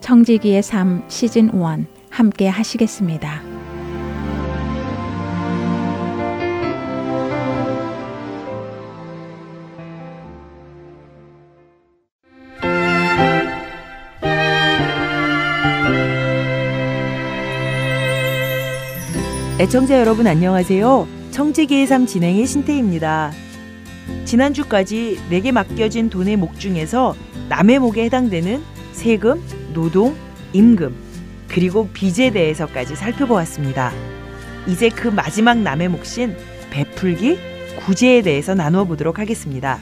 청지기의 삶 시즌 1 함께 하시겠습니다. 애청자 여러분 안녕하세요. 청지기의 삶 진행의 신태입니다. 지난주까지 내게 맡겨진 돈의 목 중에서 남의 목에 해당되는 세금, 노동, 임금, 그리고 빚에 대해서까지 살펴보았습니다. 이제 그 마지막 남의 몫인 베풀기, 구제에 대해서 나누어 보도록 하겠습니다.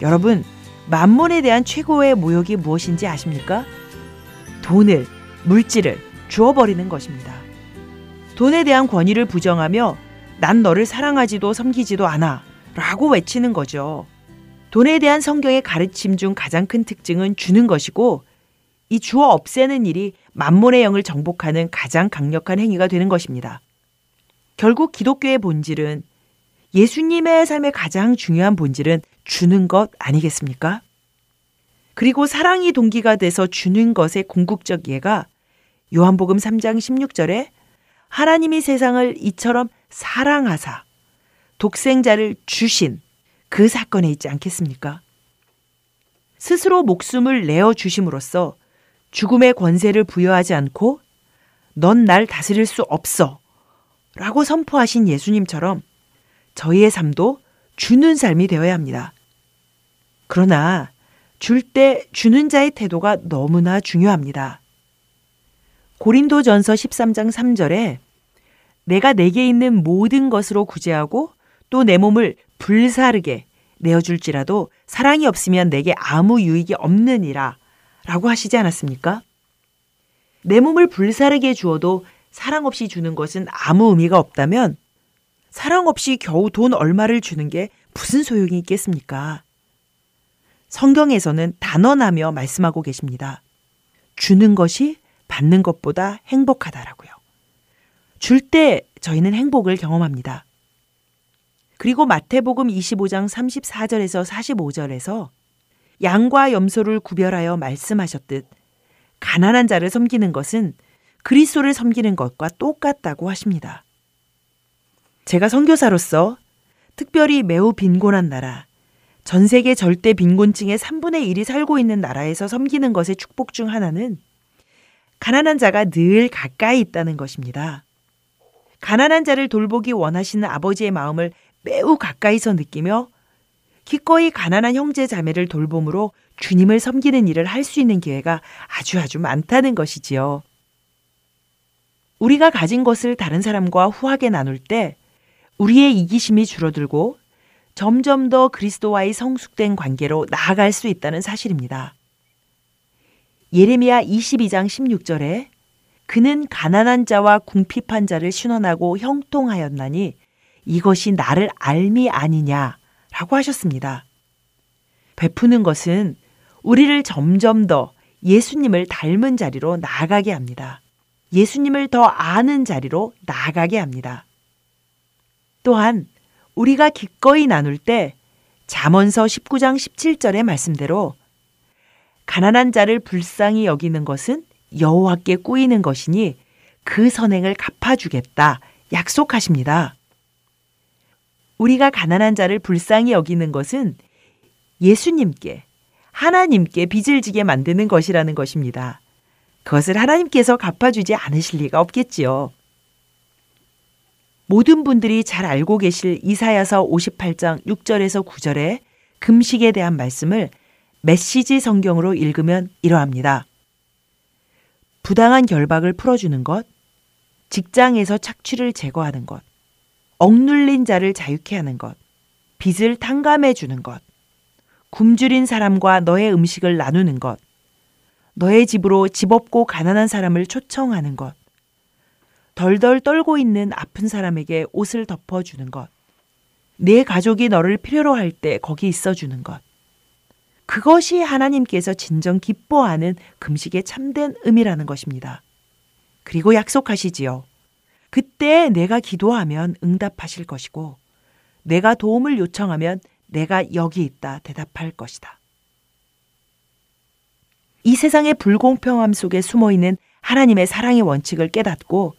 여러분, 만몬에 대한 최고의 모욕이 무엇인지 아십니까? 돈을, 물질을 주어버리는 것입니다. 돈에 대한 권위를 부정하며 난 너를 사랑하지도 섬기지도 않아 라고 외치는 거죠. 돈에 대한 성경의 가르침 중 가장 큰 특징은 주는 것이고 이 주어 없애는 일이 만몬의 영을 정복하는 가장 강력한 행위가 되는 것입니다. 결국 기독교의 본질은 예수님의 삶의 가장 중요한 본질은 주는 것 아니겠습니까? 그리고 사랑이 동기가 돼서 주는 것의 궁극적 이해가 요한복음 3장 16절에 하나님이 세상을 이처럼 사랑하사 독생자를 주신 그 사건에 있지 않겠습니까? 스스로 목숨을 내어 주심으로써 죽음의 권세를 부여하지 않고 넌 날 다스릴 수 없어 라고 선포하신 예수님처럼 저희의 삶도 주는 삶이 되어야 합니다. 그러나 줄 때 주는 자의 태도가 너무나 중요합니다. 고린도 전서 13장 3절에 내가 내게 있는 모든 것으로 구제하고 또 내 몸을 불사르게 내어줄지라도 사랑이 없으면 내게 아무 유익이 없느니라 라고 하시지 않았습니까? 내 몸을 불사르게 주어도 사랑 없이 주는 것은 아무 의미가 없다면 사랑 없이 겨우 돈 얼마를 주는 게 무슨 소용이 있겠습니까? 성경에서는 단언하며 말씀하고 계십니다. 주는 것이 받는 것보다 행복하다라고요. 줄 때 저희는 행복을 경험합니다. 그리고 마태복음 25장 34절에서 45절에서 양과 염소를 구별하여 말씀하셨듯 가난한 자를 섬기는 것은 그리스도를 섬기는 것과 똑같다고 하십니다. 제가 선교사로서 특별히 매우 빈곤한 나라, 전 세계 절대 빈곤층의 3분의 1이 살고 있는 나라에서 섬기는 것의 축복 중 하나는 가난한 자가 늘 가까이 있다는 것입니다. 가난한 자를 돌보기 원하시는 아버지의 마음을 매우 가까이서 느끼며 기꺼이 가난한 형제 자매를 돌봄으로 주님을 섬기는 일을 할 수 있는 기회가 아주 아주 많다는 것이지요. 우리가 가진 것을 다른 사람과 후하게 나눌 때 우리의 이기심이 줄어들고 점점 더 그리스도와의 성숙된 관계로 나아갈 수 있다는 사실입니다. 예레미야 22장 16절에 그는 가난한 자와 궁핍한 자를 신원하고 형통하였나니 이것이 나를 알미 아니냐라고 하셨습니다. 베푸는 것은 우리를 점점 더 예수님을 닮은 자리로 나아가게 합니다. 예수님을 더 아는 자리로 나아가게 합니다. 또한 우리가 기꺼이 나눌 때 잠언서 19장 17절의 말씀대로 가난한 자를 불쌍히 여기는 것은 여호와께 꾸이는 것이니 그 선행을 갚아주겠다 약속하십니다. 우리가 가난한 자를 불쌍히 여기는 것은 예수님께 하나님께 빚을 지게 만드는 것이라는 것입니다. 그것을 하나님께서 갚아주지 않으실 리가 없겠지요. 모든 분들이 잘 알고 계실 이사야서 58장 6절에서 9절의 금식에 대한 말씀을 메시지 성경으로 읽으면 이러합니다. 부당한 결박을 풀어주는 것, 직장에서 착취를 제거하는 것, 억눌린 자를 자유케 하는 것, 빚을 탕감해 주는 것, 굶주린 사람과 너의 음식을 나누는 것, 너의 집으로 집 없고 가난한 사람을 초청하는 것. 덜덜 떨고 있는 아픈 사람에게 옷을 덮어주는 것. 내 가족이 너를 필요로 할 때 거기 있어주는 것. 그것이 하나님께서 진정 기뻐하는 금식의 참된 의미라는 것입니다. 그리고 약속하시지요. 그때 내가 기도하면 응답하실 것이고, 내가 도움을 요청하면 내가 여기 있다 대답할 것이다. 이 세상의 불공평함 속에 숨어 있는 하나님의 사랑의 원칙을 깨닫고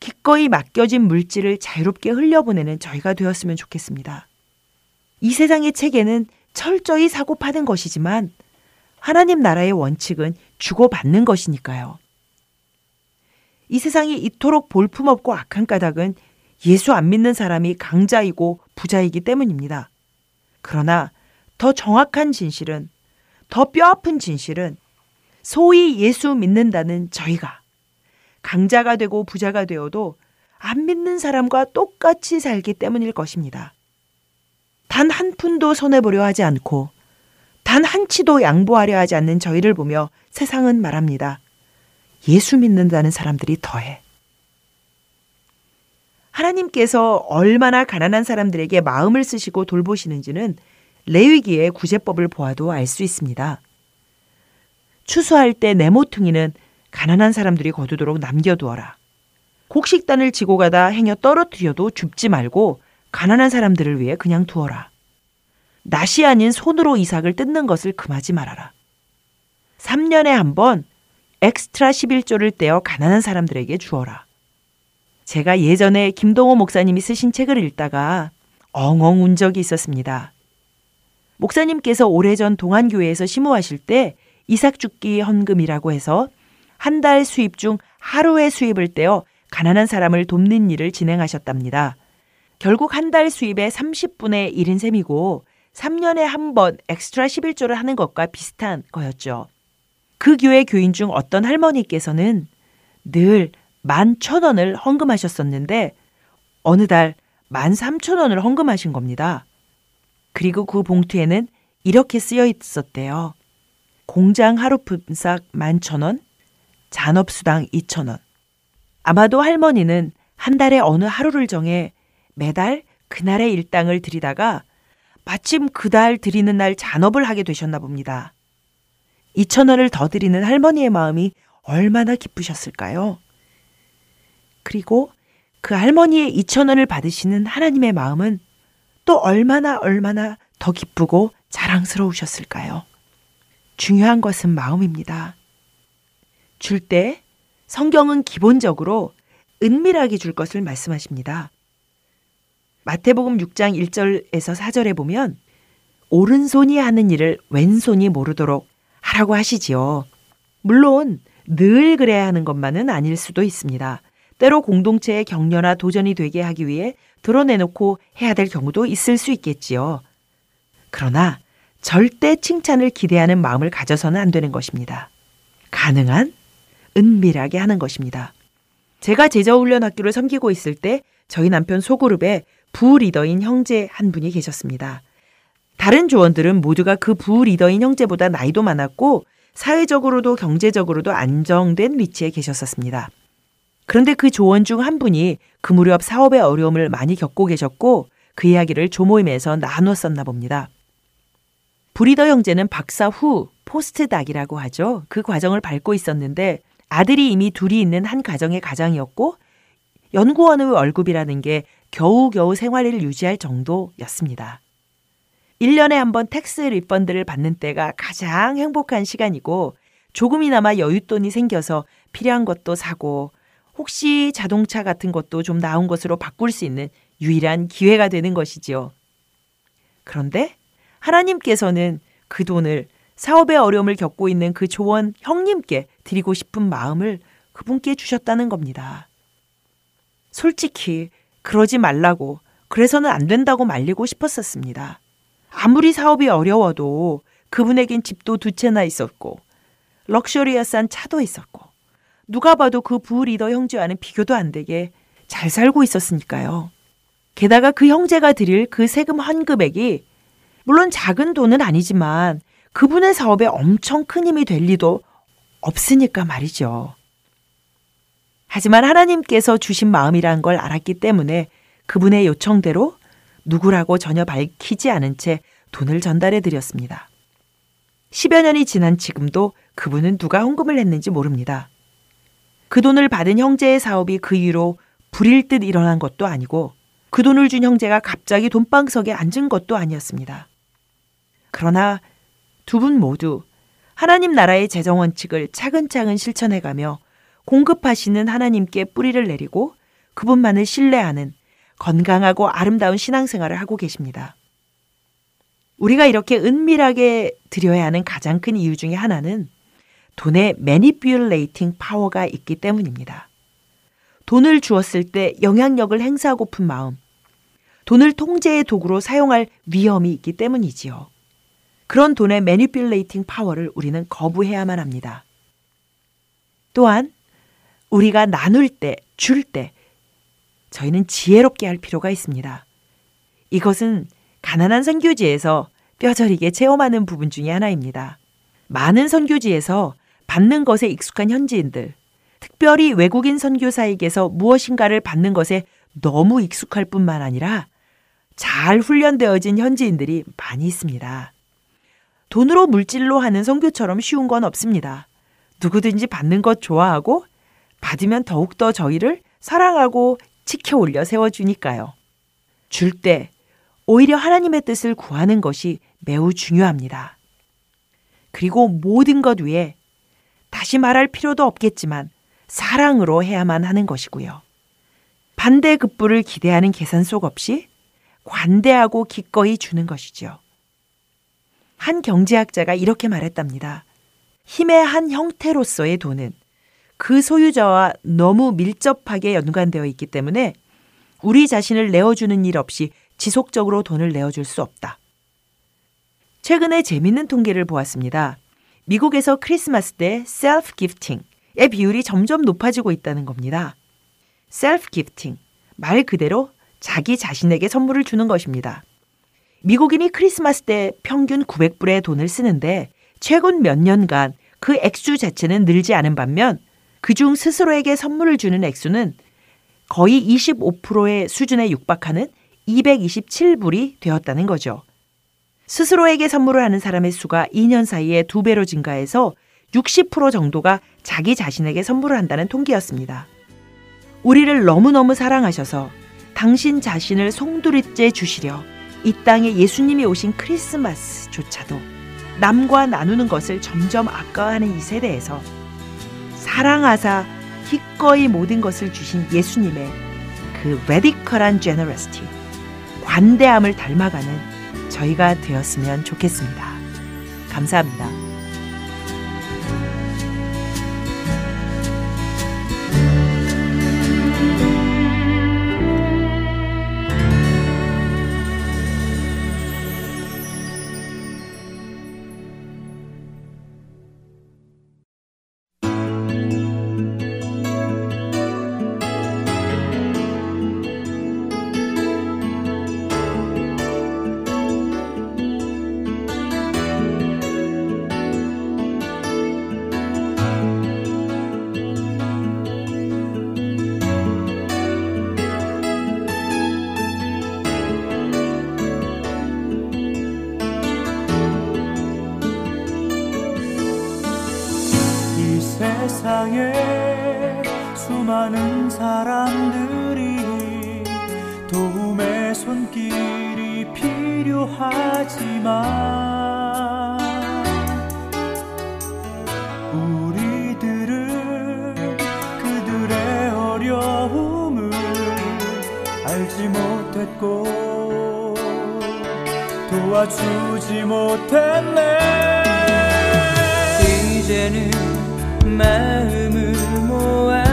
기꺼이 맡겨진 물질을 자유롭게 흘려보내는 저희가 되었으면 좋겠습니다. 이 세상의 체계는 철저히 사고 파는 것이지만 하나님 나라의 원칙은 주고받는 것이니까요. 이 세상이 이토록 볼품없고 악한 까닭은 예수 안 믿는 사람이 강자이고 부자이기 때문입니다. 그러나 더 정확한 진실은, 더 뼈아픈 진실은 소위 예수 믿는다는 저희가 강자가 되고 부자가 되어도 안 믿는 사람과 똑같이 살기 때문일 것입니다. 단 한 푼도 손해보려 하지 않고 단 한 치도 양보하려 하지 않는 저희를 보며 세상은 말합니다. 예수 믿는다는 사람들이 더해. 하나님께서 얼마나 가난한 사람들에게 마음을 쓰시고 돌보시는지는 레위기의 구제법을 보아도 알 수 있습니다. 추수할 때내 모퉁이는 가난한 사람들이 거두도록 남겨두어라. 곡식단을 지고 가다 행여 떨어뜨려도 줍지 말고 가난한 사람들을 위해 그냥 두어라. 낫이 아닌 손으로 이삭을 뜯는 것을 금하지 말아라. 3년에 한 번 엑스트라 11조를 떼어 가난한 사람들에게 주어라. 제가 예전에 김동호 목사님이 쓰신 책을 읽다가 엉엉 운 적이 있었습니다. 목사님께서 오래전 동안교회에서 심호하실 때 이삭 죽기 헌금이라고 해서 한 달 수입 중 하루의 수입을 떼어 가난한 사람을 돕는 일을 진행하셨답니다. 결국 한 달 수입의 30분의 1인 셈이고 3년에 한 번 엑스트라 11조를 하는 것과 비슷한 거였죠. 그 교회 교인 중 어떤 할머니께서는 늘 만 천 원을 헌금하셨었는데 어느 달 만 삼천 원을 헌금하신 겁니다. 그리고 그 봉투에는 이렇게 쓰여 있었대요. 공장 하루 품삯 만 천 원, 잔업수당 이천 원. 아마도 할머니는 한 달에 어느 하루를 정해 매달 그날의 일당을 드리다가 마침 그 달 드리는 날 잔업을 하게 되셨나 봅니다. 2천 원을 더 드리는 할머니의 마음이 얼마나 기쁘셨을까요? 그리고 그 할머니의 2천 원을 받으시는 하나님의 마음은 또 얼마나 얼마나 더 기쁘고 자랑스러우셨을까요? 중요한 것은 마음입니다. 줄 때 성경은 기본적으로 은밀하게 줄 것을 말씀하십니다. 마태복음 6장 1절에서 4절에 보면 오른손이 하는 일을 왼손이 모르도록 하라고 하시지요. 물론 늘 그래야 하는 것만은 아닐 수도 있습니다. 때로 공동체의 격려나 도전이 되게 하기 위해 드러내놓고 해야 될 경우도 있을 수 있겠지요. 그러나 절대 칭찬을 기대하는 마음을 가져서는 안 되는 것입니다. 가능한 은밀하게 하는 것입니다. 제가 제자훈련 학교를 섬기고 있을 때 저희 남편 소그룹에 부리더인 형제 한 분이 계셨습니다. 다른 조원들은 모두가 그 부리더인 형제보다 나이도 많았고 사회적으로도 경제적으로도 안정된 위치에 계셨었습니다. 그런데 그 조원 중 한 분이 그 무렵 사업의 어려움을 많이 겪고 계셨고 그 이야기를 조모임에서 나눴었나 봅니다. 브리더 형제는 박사 후 postdoc이라고 하죠. 그 과정을 밟고 있었는데 아들이 이미 둘이 있는 한 가정의 가장이었고 연구원의 월급이라는 게 겨우겨우 생활을 유지할 정도였습니다. 1년에 한 번 tax refund를 받는 때가 가장 행복한 시간이고 조금이나마 여윳돈이 생겨서 필요한 것도 사고 혹시 자동차 같은 것도 좀 나은 것으로 바꿀 수 있는 유일한 기회가 되는 것이지요. 그런데 하나님께서는 그 돈을 사업의 어려움을 겪고 있는 그 조원 형님께 드리고 싶은 마음을 그분께 주셨다는 겁니다. 솔직히 그러지 말라고 그래서는 안 된다고 말리고 싶었었습니다. 아무리 사업이 어려워도 그분에겐 집도 두 채나 있었고 럭셔리어스한 차도 있었고 누가 봐도 그 부리더 형제와는 비교도 안 되게 잘 살고 있었으니까요. 게다가 그 형제가 드릴 그 세금 환급액이 물론 작은 돈은 아니지만 그분의 사업에 엄청 큰 힘이 될 리도 없으니까 말이죠. 하지만 하나님께서 주신 마음이란 걸 알았기 때문에 그분의 요청대로 누구라고 전혀 밝히지 않은 채 돈을 전달해 드렸습니다. 10여 년이 지난 지금도 그분은 누가 헌금을 했는지 모릅니다. 그 돈을 받은 형제의 사업이 그 이후로 불일 듯 일어난 것도 아니고 그 돈을 준 형제가 갑자기 돈방석에 앉은 것도 아니었습니다. 그러나 두 분 모두 하나님 나라의 재정 원칙을 차근차근 실천해가며 공급하시는 하나님께 뿌리를 내리고 그분만을 신뢰하는 건강하고 아름다운 신앙생활을 하고 계십니다. 우리가 이렇게 은밀하게 드려야 하는 가장 큰 이유 중의 하나는 돈의 manipulating power가 있기 때문입니다. 돈을 주었을 때 영향력을 행사하고픈 마음, 돈을 통제의 도구로 사용할 위험이 있기 때문이지요. 그런 돈의 manipulating power를 우리는 거부해야만 합니다. 또한 우리가 나눌 때, 줄 때, 저희는 지혜롭게 할 필요가 있습니다. 이것은 가난한 선교지에서 뼈저리게 체험하는 부분 중의 하나입니다. 많은 선교지에서 받는 것에 익숙한 현지인들, 특별히 외국인 선교사에게서 무엇인가를 받는 것에 너무 익숙할 뿐만 아니라 잘 훈련되어진 현지인들이 많이 있습니다. 돈으로 물질로 하는 선교처럼 쉬운 건 없습니다. 누구든지 받는 것 좋아하고 받으면 더욱더 저희를 사랑하고 지켜 올려 세워주니까요. 줄 때 오히려 하나님의 뜻을 구하는 것이 매우 중요합니다. 그리고 모든 것 위에 다시 말할 필요도 없겠지만 사랑으로 해야만 하는 것이고요. 반대급부를 기대하는 계산 속 없이 관대하고 기꺼이 주는 것이죠. 한 경제학자가 이렇게 말했답니다. 힘의 한 형태로서의 돈은 그 소유자와 너무 밀접하게 연관되어 있기 때문에 우리 자신을 내어주는 일 없이 지속적으로 돈을 내어줄 수 없다. 최근에 재밌는 통계를 보았습니다. 미국에서 크리스마스 때 self gifting의 비율이 점점 높아지고 있다는 겁니다. self gifting, 말 그대로 자기 자신에게 선물을 주는 것입니다. 미국인이 크리스마스 때 평균 900불의 돈을 쓰는데 최근 몇 년간 그 액수 자체는 늘지 않은 반면 그중 스스로에게 선물을 주는 액수는 거의 25%의 수준에 육박하는 227불이 되었다는 거죠. 스스로에게 선물을 하는 사람의 수가 2년 사이에 두 배로 증가해서 60% 정도가 자기 자신에게 선물을 한다는 통계였습니다. 우리를 너무너무 사랑하셔서 당신 자신을 송두리째 주시려 이 땅에 예수님이 오신 크리스마스조차도 남과 나누는 것을 점점 아까워하는 이 세대에서 사랑하사 기꺼이 모든 것을 주신 예수님의 그 레디컬한 제너러시티, 관대함을 닮아가는 저희가 되었으면 좋겠습니다. 감사합니다. 알지 못했고 도와주지 못했네. 이제는 마음을 모아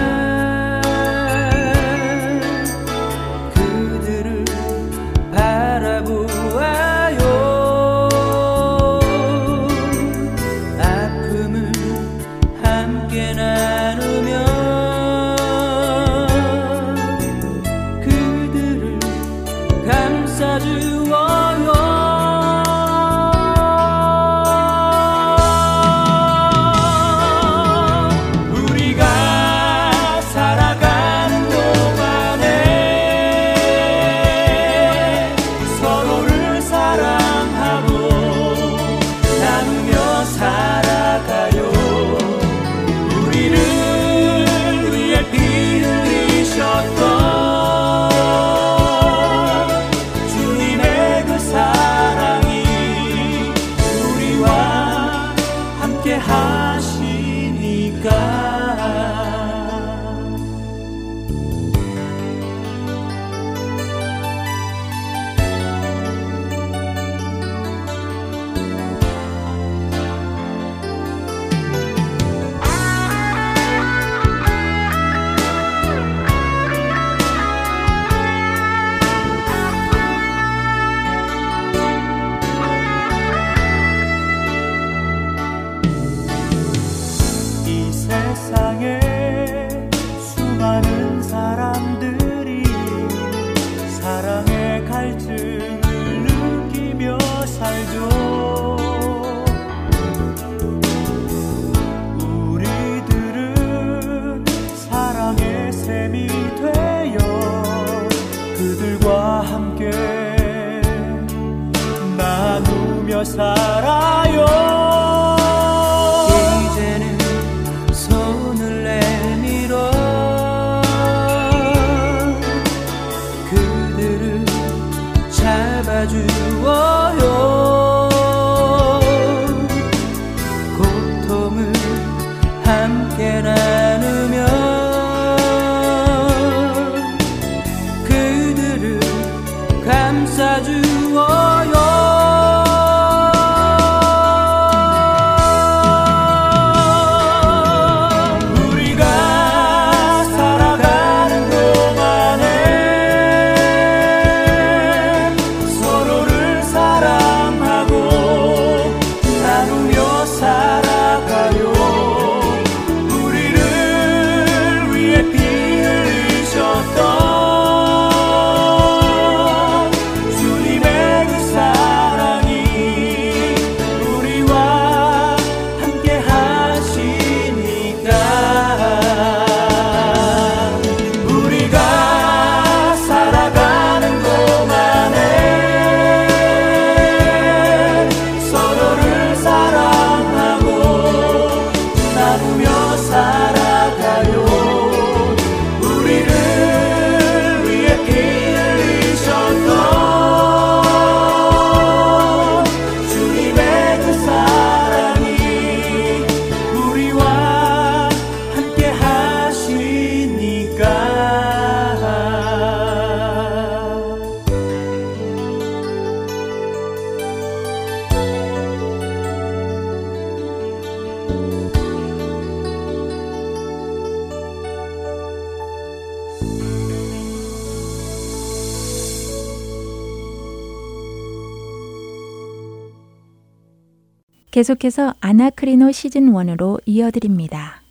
계속해서 아나크리노 시즌 1으로 이어드립니다.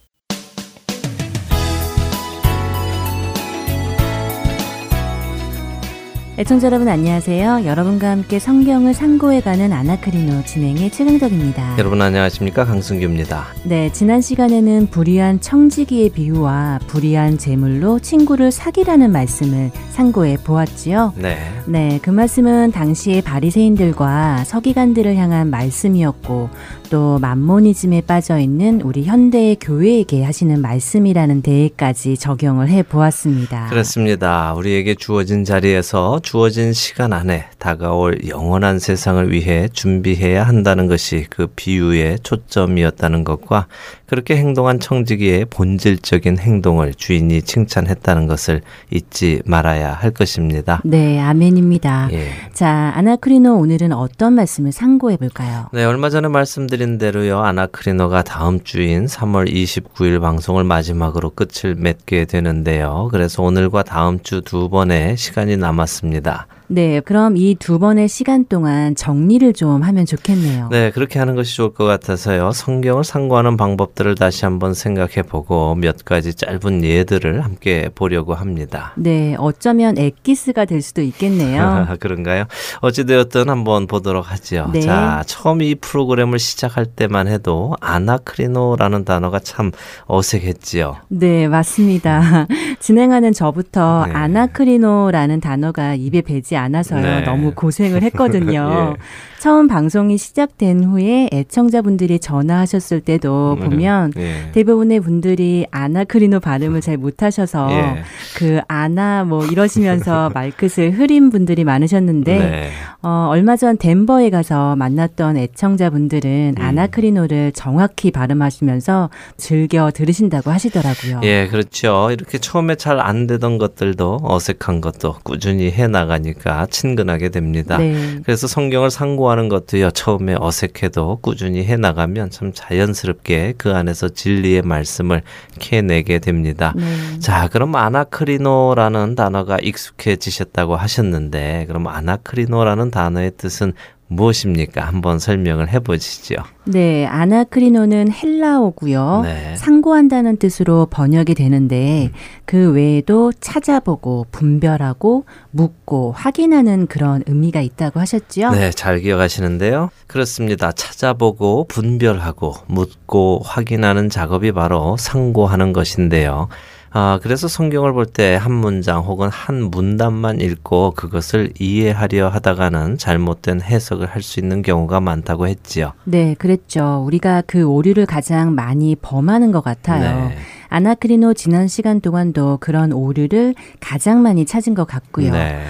애청자 여러분 안녕하세요. 여러분과 함께 성경을 상고해가는 아나크리노 진행의 최강덕입니다. 여러분 안녕하십니까 강승규입니다. 네, 지난 시간에는 불의한 청지기의 비유와 불의한 재물로 친구를 사기라는 말씀을 상고해 보았지요. 네. 네, 그 말씀은 당시의 바리새인들과 서기관들을 향한 말씀이었고 또 만모니즘에 빠져 있는 우리 현대의 교회에게 하시는 말씀이라는 대의까지 적용을 해 보았습니다. 그렇습니다. 우리에게 주어진 자리에서 주어진 시간 안에 다가올 영원한 세상을 위해 준비해야 한다는 것이 그 비유의 초점이었다는 것과 그렇게 행동한 청지기의 본질적인 행동을 주인이 칭찬했다는 것을 잊지 말아야 할 것입니다. 네, 아멘입니다. 예. 자, 아나크리노 오늘은 어떤 말씀을 상고해 볼까요? 네, 얼마 전에 말씀드린 대로요. 아나크리노가 다음 주인 3월 29일 방송을 마지막으로 끝을 맺게 되는데요. 그래서 오늘과 다음 주 두 번의 시간이 남았습니다. 네, 그럼 이 두 번의 시간 동안 정리를 좀 하면 좋겠네요. 네, 그렇게 하는 것이 좋을 것 같아서요. 성경을 상고하는 방법들을 다시 한번 생각해 보고 몇 가지 짧은 예들을 함께 보려고 합니다. 네, 어쩌면 엑기스가 될 수도 있겠네요. 그런가요? 어찌되었든 한번 보도록 하죠. 네. 자, 처음 이 프로그램을 시작할 때만 해도 아나크리노라는 단어가 참 어색했지요. 네, 맞습니다. 진행하는 저부터 네. 아나크리노라는 단어가 입에 배지 되지 않아서요. 네. 너무 고생을 했거든요. 예. 처음 방송이 시작된 후에 애청자분들이 전화하셨을 때도 음, 보면 예. 대부분의 분들이 아나크리노 발음을 잘 못하셔서 예. 그 아나 뭐 이러시면서 말끝을 흐린 분들이 많으셨는데 네. 어, 얼마 전 덴버에 가서 만났던 애청자분들은 음. 아나크리노를 정확히 발음하시면서 즐겨 들으신다고 하시더라고요. 예, 그렇죠. 이렇게 처음에 잘 안 되던 것들도 어색한 것도 꾸준히 해 나가니까 친근하게 됩니다. 네. 그래서 성경을 상고하는 것도요. 처음에 어색해도 꾸준히 해 나가면 참 자연스럽게 그 안에서 진리의 말씀을 캐내게 됩니다. 네. 자, 그럼 아나크리노라는 단어가 익숙해지셨다고 하셨는데 그럼 아나크리노라는 단어의 뜻은 무엇입니까? 한번 설명을 해보시죠. 네, 아나크리노는 헬라어고요. 네. 상고한다는 뜻으로 번역이 되는데 음. 그 외에도 찾아보고 분별하고 묻고 확인하는 그런 의미가 있다고 하셨지요? 네, 잘 기억하시는데요. 그렇습니다. 찾아보고 분별하고 묻고 확인하는 작업이 바로 상고하는 것인데요. 아, 그래서 성경을 볼 때 한 문장 혹은 한 문단만 읽고 그것을 이해하려 하다가는 잘못된 해석을 할 수 있는 경우가 많다고 했지요. 네, 그랬죠. 우리가 그 오류를 가장 많이 범하는 것 같아요. 네. 아나크리노 지난 시간 동안도 그런 오류를 가장 많이 찾은 것 같고요. 네.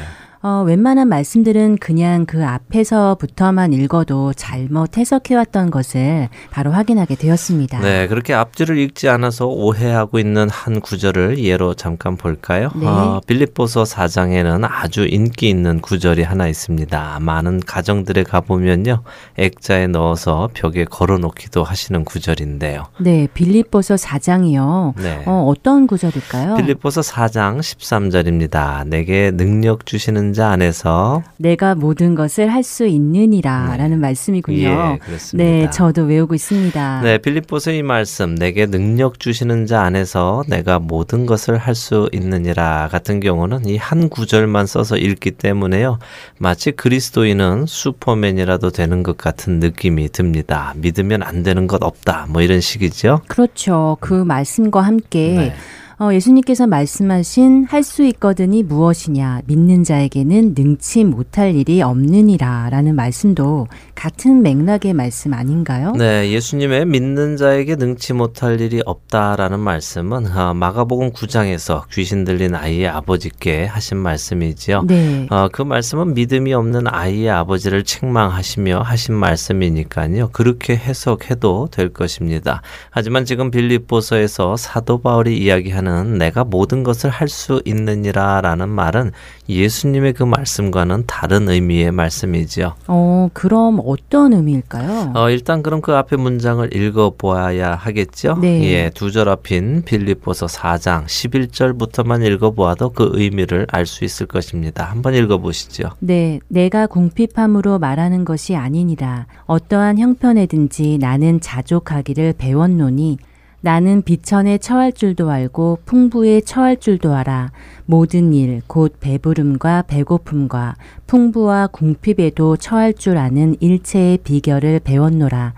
어, 웬만한 말씀들은 그냥 그 앞에서부터만 읽어도 잘못 해석해왔던 것을 바로 확인하게 되었습니다. 네, 그렇게 앞줄을 읽지 않아서 오해하고 있는 한 구절을 예로 잠깐 볼까요? 네. 어, 빌립보서 4장에는 아주 인기 있는 구절이 하나 있습니다. 많은 가정들에 가보면요. 액자에 넣어서 벽에 걸어놓기도 하시는 구절인데요. 네, 빌립보서 4장이요. 네. 어, 어떤 구절일까요? 빌립보서 4장 13절입니다. 내게 능력 주시는 자 안에서 내가 모든 것을 할 수 있느니라 라는 말씀이군요. 예, 그렇습니다. 네, 저도 외우고 있습니다. 네, 빌립보서 이 말씀 내게 능력 주시는 자 안에서 내가 모든 것을 할 수 있느니라 같은 경우는 이 한 구절만 써서 읽기 때문에요. 마치 그리스도인은 슈퍼맨이라도 되는 것 같은 느낌이 듭니다. 믿으면 안 되는 것 없다. 뭐 이런 식이죠. 그렇죠. 그 말씀과 함께 네. 어, 예수님께서 말씀하신 할 수 있거든이 무엇이냐 믿는 자에게는 능치 못할 일이 없느니라 라는 말씀도 같은 맥락의 말씀 아닌가요? 네, 예수님의 믿는 자에게 능치 못할 일이 없다라는 말씀은 아, 마가복음 9장에서 귀신 들린 아이의 아버지께 하신 말씀이지요. 네. 어, 그 말씀은 믿음이 없는 아이의 아버지를 책망하시며 하신 말씀이니까요. 그렇게 해석해도 될 것입니다. 하지만 지금 빌립보서에서 사도 바울이 이야기하는 내가 모든 것을 할 수 있느니라 라는 말은 예수님의 그 말씀과는 다른 의미의 말씀이지요. 어, 그럼 어떤 의미일까요? 어, 일단 그럼 그 앞에 문장을 읽어보아야 하겠죠? 네. 예, 두 절 앞인 빌립보서 4장 11절부터만 읽어보아도 그 의미를 알 수 있을 것입니다. 한번 읽어보시죠. 네, 내가 궁핍함으로 말하는 것이 아니니라. 어떠한 형편에든지 나는 자족하기를 배웠노니 나는 비천에 처할 줄도 알고 풍부에 처할 줄도 알아. 모든 일, 곧 배부름과 배고픔과 풍부와 궁핍에도 처할 줄 아는 일체의 비결을 배웠노라.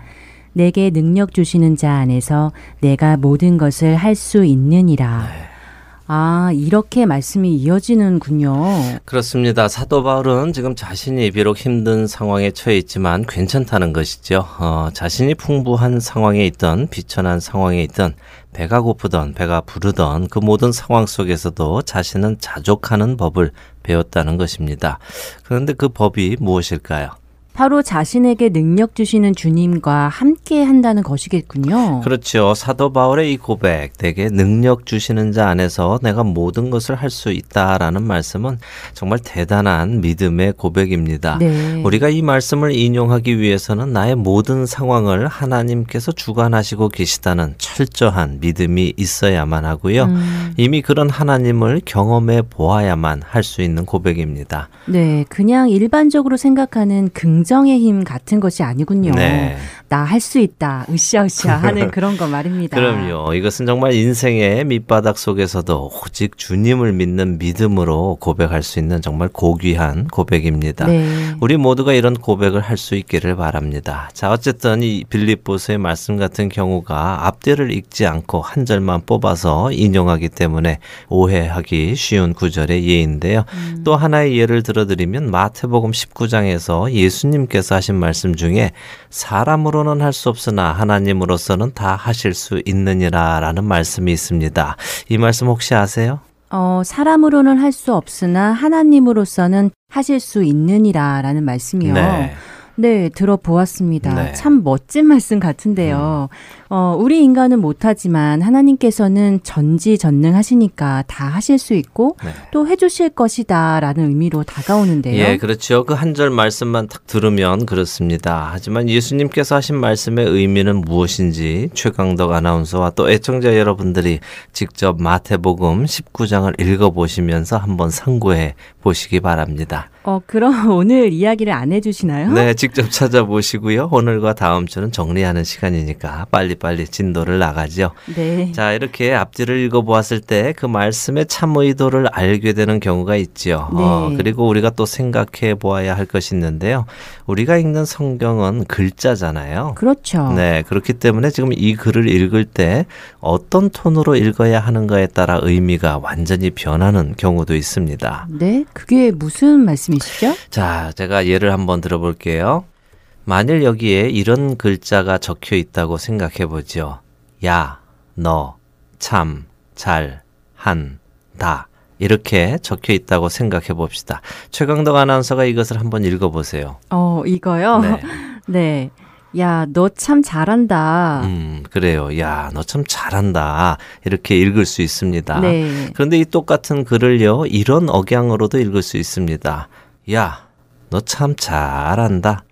내게 능력 주시는 자 안에서 내가 모든 것을 할 수 있느니라. 아, 이렇게 말씀이 이어지는군요. 그렇습니다. 사도 바울은 지금 자신이 비록 힘든 상황에 처해 있지만 괜찮다는 것이죠. 어, 자신이 풍부한 상황에 있던 비천한 상황에 있던 배가 고프던 배가 부르던 그 모든 상황 속에서도 자신은 자족하는 법을 배웠다는 것입니다. 그런데 그 법이 무엇일까요? 바로 자신에게 능력 주시는 주님과 함께 한다는 것이겠군요. 그렇죠. 사도 바울의 이 고백, 내게 능력 주시는 자 안에서 내가 모든 것을 할 수 있다라는 말씀은 정말 대단한 믿음의 고백입니다. 네. 우리가 이 말씀을 인용하기 위해서는 나의 모든 상황을 하나님께서 주관하시고 계시다는 철저한 믿음이 있어야만 하고요. 음, 이미 그런 하나님을 경험해 보아야만 할 수 있는 고백입니다. 네, 그냥 일반적으로 생각하는 긍 정의 힘 같은 것이 아니군요. 네. 나할 수 있다, 으쌰으쌰 하는 그런 거 말입니다. 그럼요. 이것은 정말 인생의 밑바닥 속에서도 오직 주님을 믿는 믿음으로 고백할 수 있는 정말 고귀한 고백입니다. 네. 우리 모두가 이런 고백을 할 수 있기를 바랍니다. 자, 어쨌든 이 빌립보서의 말씀 같은 경우가 앞뒤를 읽지 않고 한 절만 뽑아서 인용하기 때문에 오해하기 쉬운 구절의 예인데요. 또 하나의 예를 들어드리면 마태복음 19장에서 예수님 께서 하신 말씀 중에 사람으로는 할 수 없으나 하나님으로서는 다 하실 수 있느니라라는 말씀이 있습니다. 이 말씀 혹시 아세요? 어, 사람으로는 할 수 없으나 하나님으로서는 하실 수 있느니라 라는 말씀이요. 네. 네, 들어보았습니다. 네. 음. 참 멋진 말씀 같은데요. 어, 우리 인간은 못하지만 하나님께서는 전지전능하시니까 다 하실 수 있고 네. 또 해주실 것이다 라는 의미로 다가오는데요. 예, 그렇죠. 그 한 절 말씀만 딱 들으면 그렇습니다. 하지만 예수님께서 하신 말씀의 의미는 무엇인지 최강덕 아나운서와 또 애청자 여러분들이 직접 마태복음 19장을 읽어보시면서 한번 상고해 보시기 바랍니다. 어, 그럼 오늘 이야기를 안 해주시나요? 네, 직접 찾아보시고요. 오늘과 다음 주는 정리하는 시간이니까 빨리 빨리 진도를 나가죠. 네. 자, 이렇게 앞뒤를 읽어보았을 때 그 말씀의 참 의도를 알게 되는 경우가 있죠. 네. 어, 그리고 우리가 또 생각해 보아야 할 것이 있는데요. 우리가 읽는 성경은 글자잖아요. 그렇죠. 네, 그렇기 때문에 지금 이 글을 읽을 때 어떤 톤으로 읽어야 하는가에 따라 의미가 완전히 변하는 경우도 있습니다. 네, 그게 무슨 말씀이시죠? 자, 제가 예를 한번 들어볼게요. 만일 여기에 이런 글자가 적혀 있다고 생각해 보죠. 야, 너, 참, 잘, 한, 다. 이렇게 적혀 있다고 생각해 봅시다. 최강덕 아나운서가 이것을 한번 읽어 보세요. 어, 이거요? 네. 네. 야, 너 참 잘한다. 음, 그래요. 야, 너 참 잘한다. 이렇게 읽을 수 있습니다. 네. 그런데 이 똑같은 글을요, 이런 억양으로도 읽을 수 있습니다. 야, 너 참 잘한다.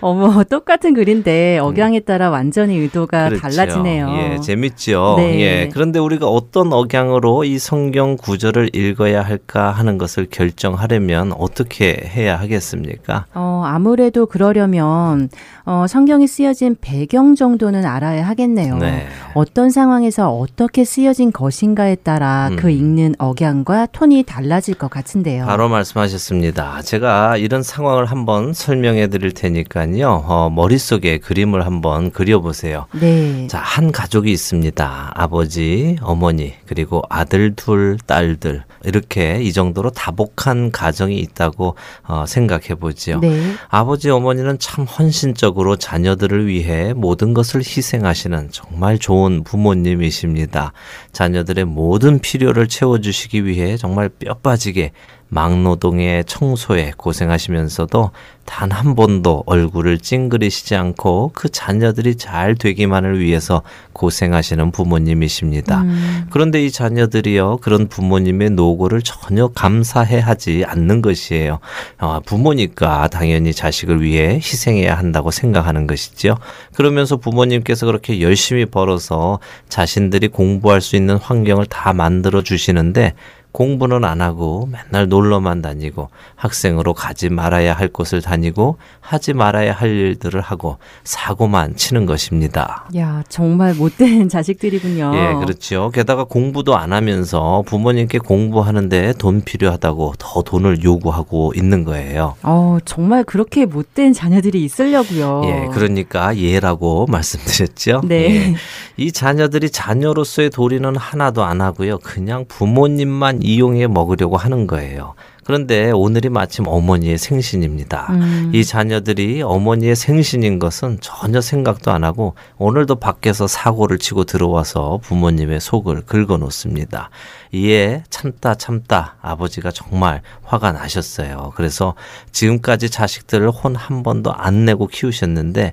어머, 똑같은 글인데 억양에 따라 완전히 의도가 그렇죠. 달라지네요. 예, 재밌죠. 네. 예, 그런데 우리가 어떤 억양으로 이 성경 구절을 읽어야 할까 하는 것을 결정하려면 어떻게 해야 하겠습니까? 어, 아무래도 그러려면 어, 성경이 쓰여진 배경 정도는 알아야 하겠네요. 네. 어떤 상황에서 어떻게 쓰여진 것인가에 따라 음. 그 읽는 억양과 톤이 달라질 것 같은데요. 바로 말씀하셨습니다. 제가 이런 상황을 한번 설명해 드릴 테니까요. 어, 머릿속에 그림을 한번 그려보세요. 네. 자, 한 가족이 있습니다. 아버지, 어머니, 그리고 아들 둘, 딸들. 이렇게 이 정도로 다복한 가정이 있다고 어, 생각해 보지요. 네. 아버지, 어머니는 참 헌신적으로 자녀들을 위해 모든 것을 희생하시는 정말 좋은 부모님이십니다. 자녀들의 모든 필요를 채워주시기 위해 정말 뼈 빠지게 막노동에 청소에 고생하시면서도 단 한 번도 얼굴을 찡그리시지 않고 그 자녀들이 잘 되기만을 위해서 고생하시는 부모님이십니다. 음, 그런데 이 자녀들이요, 그런 부모님의 노고를 전혀 감사해 하지 않는 것이에요. 아, 부모니까 당연히 자식을 위해 희생해야 한다고 생각하는 것이죠. 그러면서 부모님께서 그렇게 열심히 벌어서 자신들이 공부할 수 있는 환경을 다 만들어 주시는데 공부는 안 하고 맨날 놀러만 다니고 학생으로 가지 말아야 할 곳을 다니고 하지 말아야 할 일들을 하고 사고만 치는 것입니다. 야, 정말 못된 자식들이군요. 예, 그렇죠. 게다가 공부도 안 하면서 부모님께 공부하는데 돈 필요하다고 더 돈을 요구하고 있는 거예요. 어, 정말 그렇게 못된 자녀들이 있으려고요. 예, 그러니까 예라고 말씀드렸죠. 네. 예. 이 자녀들이 자녀로서의 도리는 하나도 안 하고요. 그냥 부모님만 이용해 먹으려고 하는 거예요. 그런데 오늘이 마침 어머니의 생신입니다. 음, 이 자녀들이 어머니의 생신인 것은 전혀 생각도 안 하고 오늘도 밖에서 사고를 치고 들어와서 부모님의 속을 긁어 놓습니다. 이에 참다 참다 아버지가 정말 화가 나셨어요. 그래서 지금까지 자식들을 혼 한 번도 안 내고 키우셨는데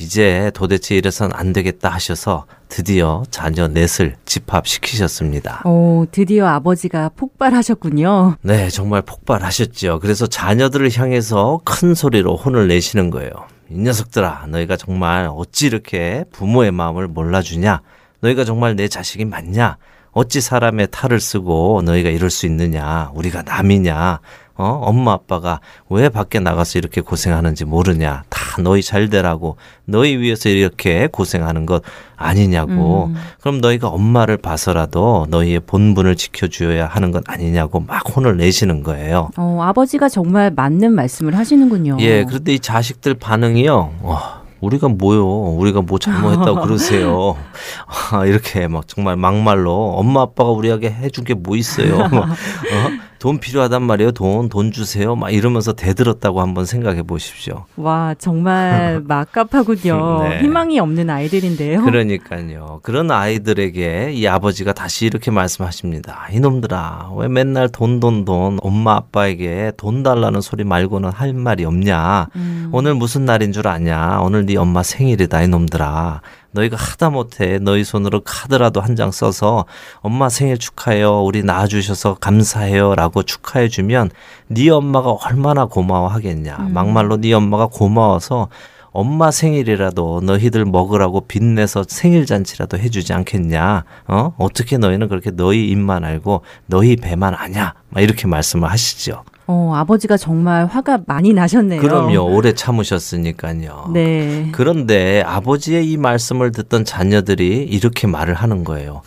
이제 도대체 이래선 안 되겠다 하셔서 드디어 자녀 넷을 집합시키셨습니다. 오, 드디어 아버지가 폭발하셨군요. 네, 정말 폭발하셨죠. 그래서 자녀들을 향해서 큰 소리로 혼을 내시는 거예요. 이 녀석들아, 너희가 정말 어찌 이렇게 부모의 마음을 몰라주냐? 너희가 정말 내 자식이 맞냐? 어찌 사람의 탈을 쓰고 너희가 이럴 수 있느냐? 우리가 남이냐? 어? 엄마 아빠가 왜 밖에 나가서 이렇게 고생하는지 모르냐? 다 너희 잘 되라고 너희 위해서 이렇게 고생하는 것 아니냐고. 음. 그럼 너희가 엄마를 봐서라도 너희의 본분을 지켜줘야 하는 건 아니냐고 막 혼을 내시는 거예요. 어, 아버지가 정말 맞는 말씀을 하시는군요. 예, 그런데 이 자식들 반응이요. 와, 우리가 뭐요? 우리가 뭐 잘못했다고 그러세요? 아, 이렇게 막 정말 막말로 엄마 아빠가 우리에게 해준 게 뭐 있어요? 막, 어? 돈 필요하단 말이에요. 돈, 돈 주세요. 막 이러면서 대들었다고 한번 생각해 보십시오. 와, 정말 막갑하군요. 네. 희망이 없는 아이들인데요. 그러니까요. 그런 아이들에게 이 아버지가 다시 이렇게 말씀하십니다. 이놈들아, 왜 맨날 돈, 돈, 돈, 엄마, 아빠에게 돈 달라는 소리 말고는 할 말이 없냐? 음. 오늘 무슨 날인 줄 아냐? 오늘 네 엄마 생일이다, 이놈들아. 너희가 하다 못해 너희 손으로 카드라도 한 장 써서 엄마 생일 축하해요. 우리 낳아주셔서 감사해요. 라고 축하해 주면 네 엄마가 얼마나 고마워하겠냐. 음. 막말로 네 엄마가 고마워서 엄마 생일이라도 너희들 먹으라고 빚내서 생일 잔치라도 해주지 않겠냐? 어? 어떻게 너희는 그렇게 너희 입만 알고 너희 배만 아냐? 막 이렇게 말씀을 하시죠. 어, 아버지가 정말 화가 많이 나셨네요. 그럼요. 오래 참으셨으니까요. 네. 그런데 아버지의 이 말씀을 듣던 자녀들이 이렇게 말을 하는 거예요.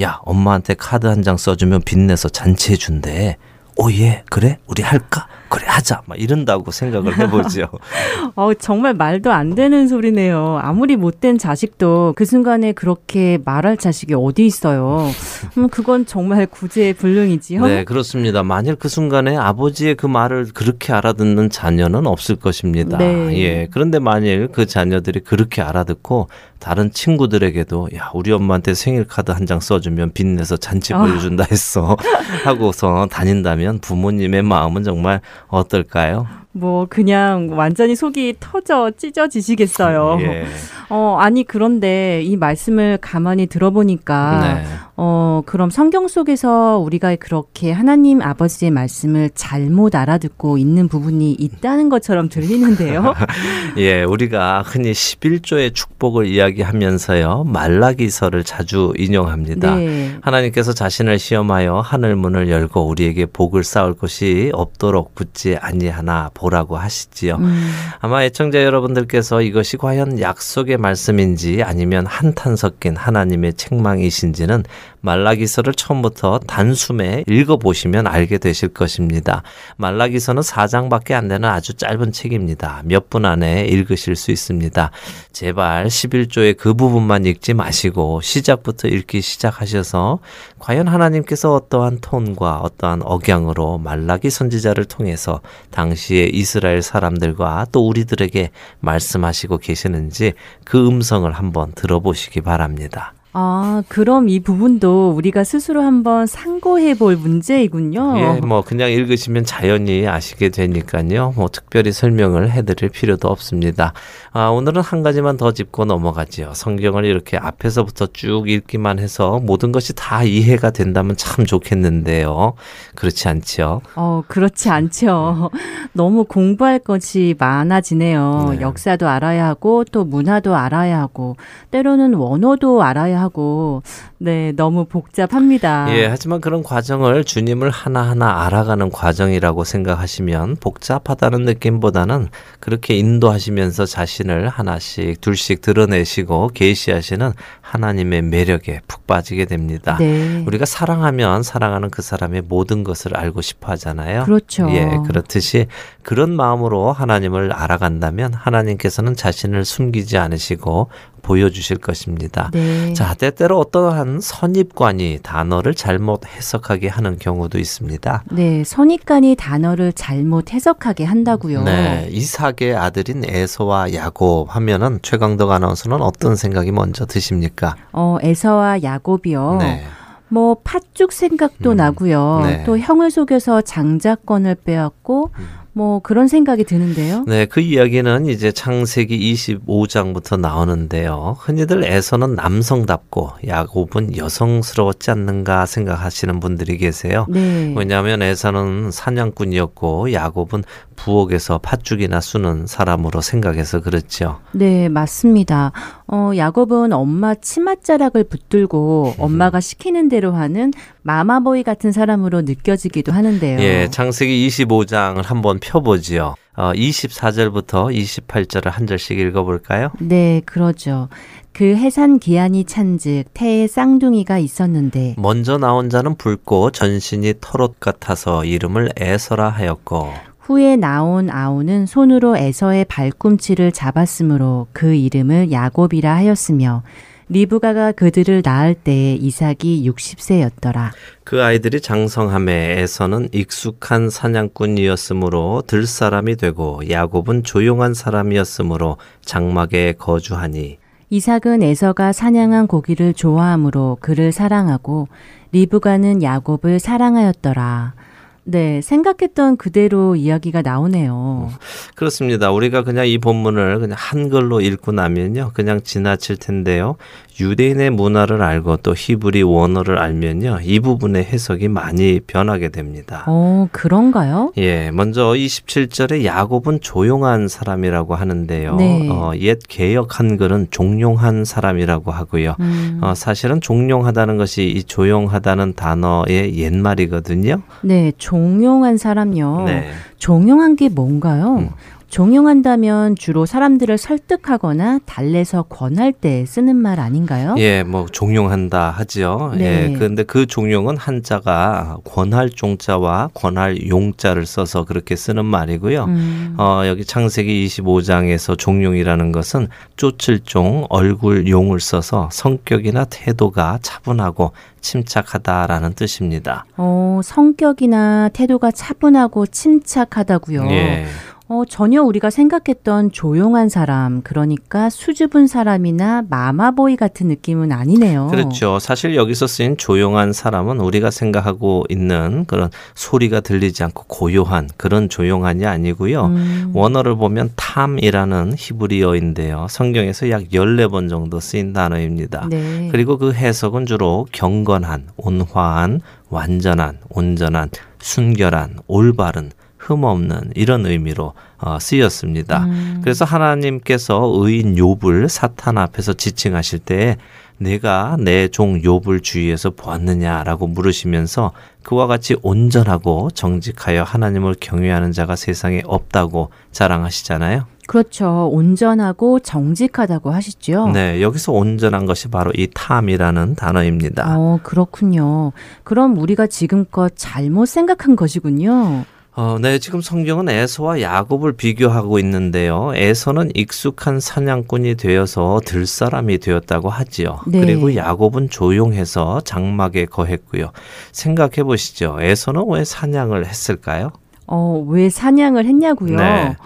야, 엄마한테 카드 한 장 써주면 빚내서 잔치해 준대. 오, 예, 그래? 우리 할까? 그래 하자 막 이런다고 생각을 해보죠. 어, 정말 말도 안 되는 소리네요. 아무리 못된 자식도 그 순간에 그렇게 말할 자식이 어디 있어요. 음, 그건 정말 구제불능이지요. 네, 그렇습니다. 만일 그 순간에 아버지의 그 말을 그렇게 알아듣는 자녀는 없을 것입니다. 네. 예. 그런데 만일 그 자녀들이 그렇게 알아듣고 다른 친구들에게도 야 우리 엄마한테 생일 카드 한 장 써주면 빚내서 잔치 보여준다 했어 하고서 다닌다면 부모님의 마음은 정말 어떨까요? 뭐 그냥 완전히 속이 터져 찢어지시겠어요. 예. 어 아니 그런데 이 말씀을 가만히 들어보니까 네. 어 그럼 성경 속에서 우리가 그렇게 하나님 아버지의 말씀을 잘못 알아듣고 있는 부분이 있다는 것처럼 들리는데요. 예, 우리가 흔히 11조의 축복을 이야기하면서요. 말라기서를 자주 인용합니다. 네. 하나님께서 자신을 시험하여 하늘 문을 열고 우리에게 복을 쌓을 것이 없도록 붙지 아니하나 보라고 하시지요. 음, 아마 애청자 여러분들께서 이것이 과연 약속의 말씀인지 아니면 한탄 섞인 하나님의 책망이신지는 말라기서를 처음부터 단숨에 읽어보시면 알게 되실 것입니다. 말라기서는 4장밖에 안 되는 아주 짧은 책입니다. 몇 분 안에 읽으실 수 있습니다. 제발 11조의 그 부분만 읽지 마시고 시작부터 읽기 시작하셔서 과연 하나님께서 어떠한 톤과 어떠한 억양으로 말라기 선지자를 통해서 당시의 이스라엘 사람들과 또 우리들에게 말씀하시고 계시는지 그 음성을 한번 들어보시기 바랍니다. 아 그럼 이 부분도 우리가 스스로 한번 상고해 볼 문제이군요. 예, 뭐 그냥 읽으시면 자연히 아시게 되니까요. 뭐 특별히 설명을 해 드릴 필요도 없습니다. 아, 오늘은 한 가지만 더 짚고 넘어가지요. 성경을 이렇게 앞에서부터 쭉 읽기만 해서 모든 것이 다 이해가 된다면 참 좋겠는데요. 그렇지 않지요. 어, 그렇지 않죠. 너무 공부할 것이 많아지네요. 네. 역사도 알아야 하고, 또 문화도 알아야 하고, 때로는 원어도 알아야 하고, 네, 너무 복잡합니다. 예, 하지만 그런 과정을 주님을 하나하나 알아가는 과정이라고 생각하시면 복잡하다는 느낌보다는 그렇게 인도하시면서 자신을 하나씩 둘씩 드러내시고 계시하시는 하나님의 매력에 푹 빠지게 됩니다. 네. 우리가 사랑하면 사랑하는 그 사람의 모든 것을 알고 싶어 하잖아요. 그렇죠. 예, 그렇듯이 그런 마음으로 하나님을 알아간다면 하나님께서는 자신을 숨기지 않으시고 보여주실 것입니다. 네. 자, 때때로 어떠한 선입관이 단어를 잘못 해석하게 하는 경우도 있습니다. 네, 선입관이 단어를 잘못 해석하게 한다고요. 네, 이삭의 아들인 에서와 야곱 하면은 최강덕 아나운서는 어떤 생각이 먼저 드십니까? 어, 에서와 야곱이요. 네. 뭐 팥죽 생각도 음, 나고요. 네. 또 형을 속여서 장자권을 빼앗고 뭐 그런 생각이 드는데요. 네, 그 이야기는 이제 창세기 25장부터 나오는데요. 흔히들 에서는 남성답고 야곱은 여성스러웠지 않는가 생각하시는 분들이 계세요. 네. 왜냐하면 에서는 사냥꾼이었고 야곱은 부엌에서 팥죽이나 수는 사람으로 생각해서 그렇죠. 네, 맞습니다. 어, 야곱은 엄마 치맛자락을 붙들고 엄마가 시키는 대로 하는 마마보이 같은 사람으로 느껴지기도 하는데요. 예, 창세기 25장을 한번 펴보지요. 어, 24절부터 28절을 한 절씩 읽어볼까요? 네, 그러죠. 그 해산 기한이 찬즉 태에 쌍둥이가 있었는데 먼저 나온 자는 붉고 전신이 털옷 같아서 이름을 에서라 하였고 후에 나온 아우는 손으로 에서의 발꿈치를 잡았으므로 그 이름을 야곱이라 하였으며 리브가가 그들을 낳을 때에 이삭이 60세였더라. 그 아이들이 장성함에 에서는 익숙한 사냥꾼이었으므로 들 사람이 되고 야곱은 조용한 사람이었으므로 장막에 거주하니 이삭은 에서가 사냥한 고기를 좋아하므로 그를 사랑하고 리브가는 야곱을 사랑하였더라. 네, 생각했던 그대로 이야기가 나오네요. 그렇습니다. 우리가 그냥 이 본문을 그냥 한글로 읽고 나면요. 그냥 지나칠 텐데요. 유대인의 문화를 알고 또 히브리 원어를 알면요. 이 부분의 해석이 많이 변하게 됩니다. 어, 그런가요? 예, 먼저 27절에 야곱은 조용한 사람이라고 하는데요. 네. 어, 옛 개역 한글은 종용한 사람이라고 하고요. 음, 어, 사실은 종용하다는 것이 이 조용하다는 단어의 옛말이거든요. 네, 종용한 사람요. 네. 종용한 게 뭔가요? 음. 종용한다면 주로 사람들을 설득하거나 달래서 권할 때 쓰는 말 아닌가요? 예, 뭐 종용한다 하지요. 네. 예, 그런데 그 종용은 한자가 권할 종자와 권할 용자를 써서 그렇게 쓰는 말이고요. 음. 어, 여기 창세기 25장에서 종용이라는 것은 쫓을 종, 얼굴 용을 써서 성격이나 태도가 차분하고 침착하다라는 뜻입니다. 어, 성격이나 태도가 차분하고 침착하다고요. 예. 어, 전혀 우리가 생각했던 조용한 사람, 그러니까 수줍은 사람이나 마마보이 같은 느낌은 아니네요. 그렇죠. 사실 여기서 쓰인 조용한 사람은 우리가 생각하고 있는 그런 소리가 들리지 않고 고요한 그런 조용한이 아니고요. 음, 원어를 보면 탐이라는 히브리어인데요. 성경에서 약 14번 정도 쓰인 단어입니다. 네. 그리고 그 해석은 주로 경건한, 온화한, 완전한, 온전한, 순결한, 올바른, 흠없는 이런 의미로 어, 쓰였습니다. 음, 그래서 하나님께서 의인 욥을 사탄 앞에서 지칭하실 때 내가 내 종 욥을 주위에서 보았느냐라고 물으시면서 그와 같이 온전하고 정직하여 하나님을 경외하는 자가 세상에 없다고 자랑하시잖아요. 그렇죠. 온전하고 정직하다고 하시죠. 네, 여기서 온전한 것이 바로 이 탐이라는 단어입니다. 어, 그렇군요. 그럼 우리가 지금껏 잘못 생각한 것이군요. 어, 네, 지금 성경은 에서와 야곱을 비교하고 있는데요. 에서는 익숙한 사냥꾼이 되어서 들사람이 되었다고 하지요. 네. 그리고 야곱은 조용해서 장막에 거했고요. 생각해 보시죠. 에서는 왜 사냥을 했을까요? 어, 왜 사냥을 했냐고요? 네.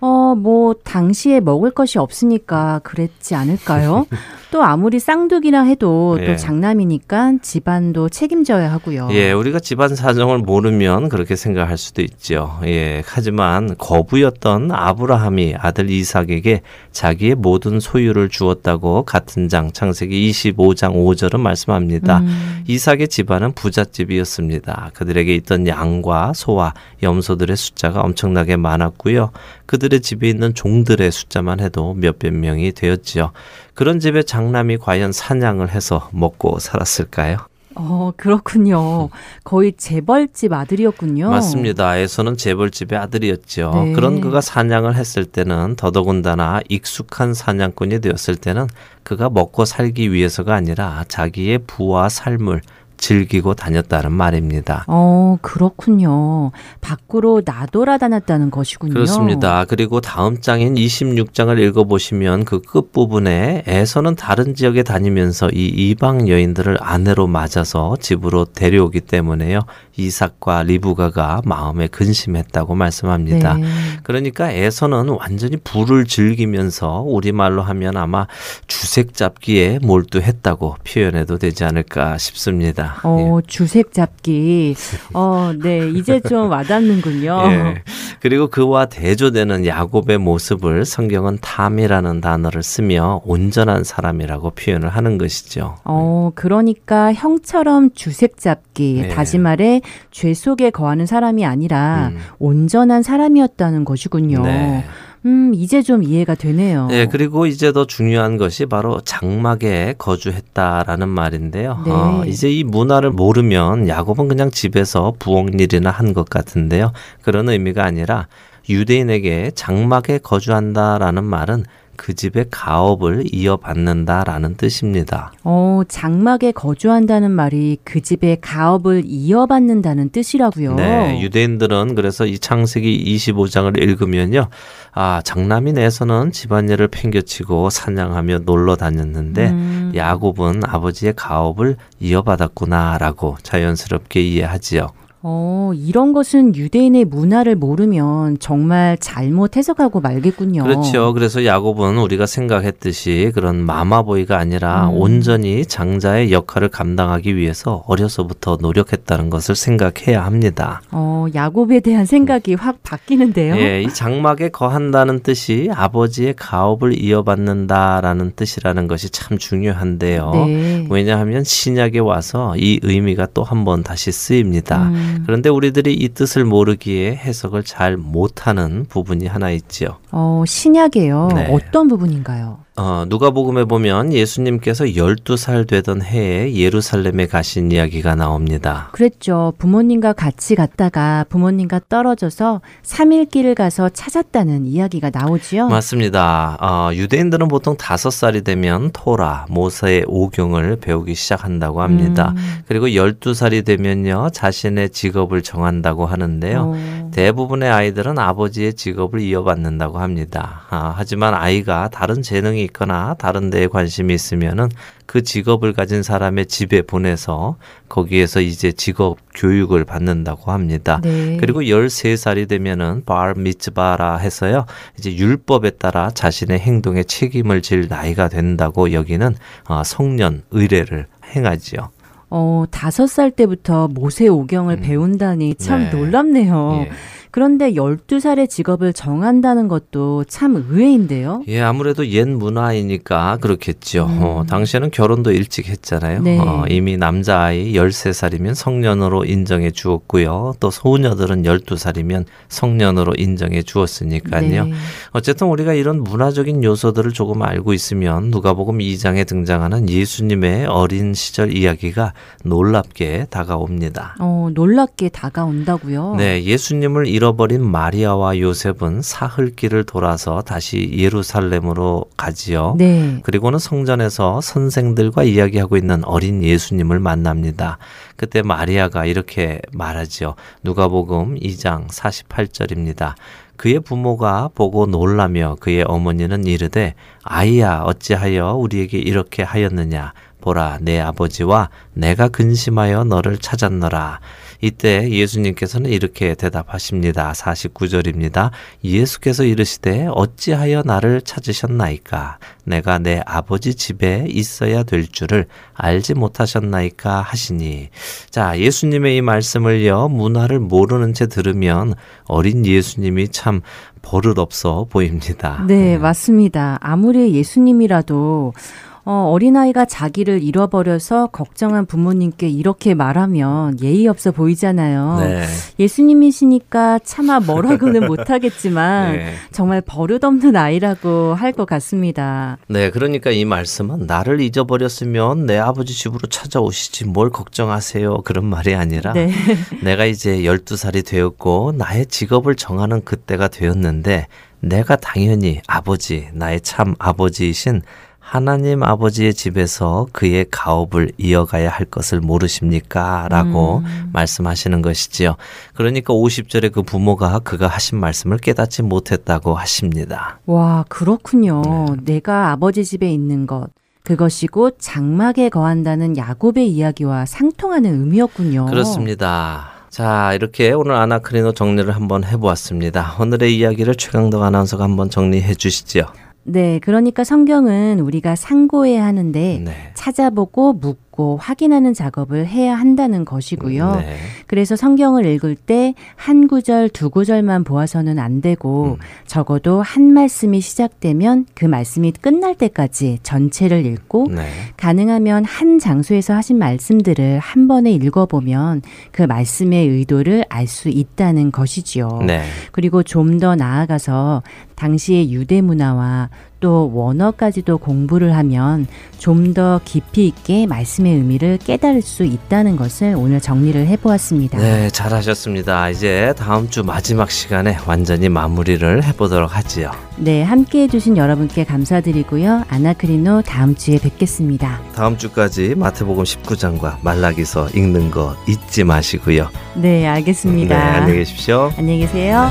어, 뭐 당시에 먹을 것이 없으니까 그랬지 않을까요? 또 아무리 쌍둥이라 해도 예. 또 장남이니까 집안도 책임져야 하고요. 예, 우리가 집안 사정을 모르면 그렇게 생각할 수도 있죠. 예, 하지만 거부였던 아브라함이 아들 이삭에게 자기의 모든 소유를 주었다고 같은 장 창세기 25장 5절은 말씀합니다. 음, 이삭의 집안은 부잣집이었습니다. 그들에게 있던 양과 소와 염소들의 숫자가 엄청나게 많았고요. 그들의 집에 있는 종들의 숫자만 해도 몇백 명이 되었지요. 그런 집의 장남이 과연 사냥을 해서 먹고 살았을까요? 어, 그렇군요. 거의 재벌집 아들이었군요. 맞습니다. 에서는 재벌집의 아들이었죠. 네. 그런 그가 사냥을 했을 때는 더더군다나 익숙한 사냥꾼이 되었을 때는 그가 먹고 살기 위해서가 아니라 자기의 부와 삶을 즐기고 다녔다는 말입니다. 어, 그렇군요. 밖으로 나돌아 다녔다는 것이군요. 그렇습니다. 그리고 다음 장인 26장을 읽어보시면 그 끝부분에 에서는 다른 지역에 다니면서 이 이방 여인들을 아내로 맞아서 집으로 데려오기 때문에요. 이삭과 리브가가 마음에 근심했다고 말씀합니다. 네. 그러니까 에서는 완전히 불을 즐기면서 우리말로 하면 아마 주색 잡기에 몰두했다고 표현해도 되지 않을까 싶습니다. 어, 주색 잡기. 어, 네. 이제 좀 와닿는군요. 예. 예. 그리고 그와 대조되는 야곱의 모습을 성경은 탐이라는 단어를 쓰며 온전한 사람이라고 표현을 하는 것이죠. 어, 그러니까 형처럼 주색 잡기. 네. 다시 말해 죄 속에 거하는 사람이 아니라 음. 온전한 사람이었다는 것이군요. 네. 음, 이제 좀 이해가 되네요. 네, 그리고 이제 더 중요한 것이 바로 장막에 거주했다라는 말인데요. 네. 어, 이제 이 문화를 모르면 야곱은 그냥 집에서 부엌일이나 한 것 같은데요. 그런 의미가 아니라 유대인에게 장막에 거주한다라는 말은 그 집의 가업을 이어받는다라는 뜻입니다. 어, 장막에 거주한다는 말이 그 집의 가업을 이어받는다는 뜻이라고요. 네, 유대인들은 그래서 이 창세기 25장을 읽으면요. 아, 장남인에서는 집안일을 팽겨치고 사냥하며 놀러 다녔는데 음, 야곱은 아버지의 가업을 이어받았구나라고 자연스럽게 이해하지요. 어, 이런 것은 유대인의 문화를 모르면 정말 잘못 해석하고 말겠군요. 그렇죠. 그래서 야곱은 우리가 생각했듯이 그런 마마보이가 아니라 음. 온전히 장자의 역할을 감당하기 위해서 어려서부터 노력했다는 것을 생각해야 합니다. 어, 야곱에 대한 생각이 확 바뀌는데요. 예, 이 장막에 거한다는 뜻이 아버지의 가업을 이어받는다라는 뜻이라는 것이 참 중요한데요. 네. 왜냐하면 신약에 와서 이 의미가 또 한 번 다시 쓰입니다. 음, 그런데 우리들이 이 뜻을 모르기에 해석을 잘 못하는 부분이 하나 있지요. 어, 신약에요. 네. 어떤 부분인가요? 어, 누가복음에 보면 예수님께서 12살 되던 해에 예루살렘에 가신 이야기가 나옵니다. 그랬죠. 부모님과 같이 갔다가 부모님과 떨어져서 3일 길을 가서 찾았다는 이야기가 나오지요. 맞습니다. 어, 유대인들은 보통 5살이 되면 토라, 모세의 오경을 배우기 시작한다고 합니다. 음. 그리고 12살이 되면요. 자신의 직업을 정한다고 하는데요. 오. 대부분의 아이들은 아버지의 직업을 이어받는다고 합니다. 아, 하지만 아이가 다른 재능이 있거나 다른 데에 관심이 있으면은 그 직업을 가진 사람의 집에 보내서 거기에서 이제 직업 교육을 받는다고 합니다. 네. 그리고 13살이 되면은 발 미츠바라 해서요. 이제 율법에 따라 자신의 행동에 책임을 질 나이가 된다고 여기는 어, 성년 의례를 행하지요. 어, 다섯 살 때부터 모세 오경을 음. 배운다니 참 네. 놀랍네요. 예. 그런데 12살의 직업을 정한다는 것도 참 의외인데요. 예, 아무래도 옛 문화이니까 그렇겠죠. 음. 어, 당시에는 결혼도 일찍 했잖아요. 네. 어, 이미 남자아이 13살이면 성년으로 인정해 주었고요. 또 소녀들은 12살이면 성년으로 인정해 주었으니까요. 네. 어쨌든 우리가 이런 문화적인 요소들을 조금 알고 있으면 누가복음 2장에 등장하는 예수님의 어린 시절 이야기가 놀랍게 다가옵니다. 어, 놀랍게 다가온다고요? 네, 예수님을 잃어버린 마리아와 요셉은 사흘길을 돌아서 다시 예루살렘으로 가지요. 네. 그리고는 성전에서 선생들과 이야기하고 있는 어린 예수님을 만납니다. 그때 마리아가 이렇게 말하지요. 누가복음 2장 48절입니다. 그의 부모가 보고 놀라며 그의 어머니는 이르되 아이야 어찌하여 우리에게 이렇게 하였느냐 보라 내 아버지와 내가 근심하여 너를 찾았노라 이때 예수님께서는 이렇게 대답하십니다. 49절입니다. 예수께서 이르시되 어찌하여 나를 찾으셨나이까? 내가 내 아버지 집에 있어야 될 줄을 알지 못하셨나이까 하시니. 자, 예수님의 이 말씀을요, 문화를 모르는 채 들으면 어린 예수님이 참 버릇없어 보입니다. 네, 맞습니다. 아무리 예수님이라도 어, 어린아이가 자기를 잃어버려서 걱정한 부모님께 이렇게 말하면 예의 없어 보이잖아요. 네. 예수님이시니까 차마 뭐라고는 못하겠지만 네. 정말 버릇없는 아이라고 할 것 같습니다. 네, 그러니까 이 말씀은 나를 잊어버렸으면 내 아버지 집으로 찾아오시지 뭘 걱정하세요. 그런 말이 아니라 네. 내가 이제 12살이 되었고 나의 직업을 정하는 그때가 되었는데 내가 당연히 아버지, 나의 참 아버지이신 하나님 아버지의 집에서 그의 가업을 이어가야 할 것을 모르십니까? 라고 음. 말씀하시는 것이지요. 그러니까 50절에 그 부모가 그가 하신 말씀을 깨닫지 못했다고 하십니다. 와, 그렇군요. 네. 내가 아버지 집에 있는 것. 그것이고 장막에 거한다는 야곱의 이야기와 상통하는 의미였군요. 그렇습니다. 자, 이렇게 오늘 아나크리노 정리를 한번 해보았습니다. 오늘의 이야기를 최강덕 아나운서가 한번 정리해 주시죠. 네, 그러니까 성경은 우리가 상고해야 하는데 네. 찾아보고 묻고 읽고 확인하는 작업을 해야 한다는 것이고요. 네. 그래서 성경을 읽을 때 한 구절, 두 구절만 보아서는 안 되고 음. 적어도 한 말씀이 시작되면 그 말씀이 끝날 때까지 전체를 읽고 네. 가능하면 한 장소에서 하신 말씀들을 한 번에 읽어보면 그 말씀의 의도를 알 수 있다는 것이지요. 네. 그리고 좀 더 나아가서 당시의 유대 문화와 또 원어까지도 공부를 하면 좀 더 깊이 있게 말씀의 의미를 깨달을 수 있다는 것을 오늘 정리를 해보았습니다. 네, 잘하셨습니다. 이제 다음 주 마지막 시간에 완전히 마무리를 해보도록 하지요. 네, 함께 해주신 여러분께 감사드리고요. 아나크리노 다음 주에 뵙겠습니다. 다음 주까지 마태복음 19장과 말라기서 읽는 거 잊지 마시고요. 네, 알겠습니다. 네, 안녕히 계십시오. 안녕히 계세요.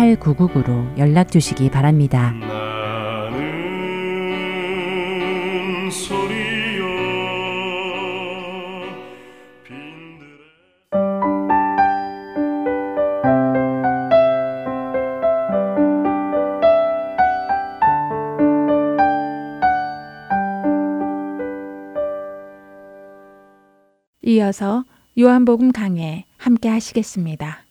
602-866-8999로 연락 주시기 바랍니다. 이어서 요한복음 강해 함께 하시겠습니다.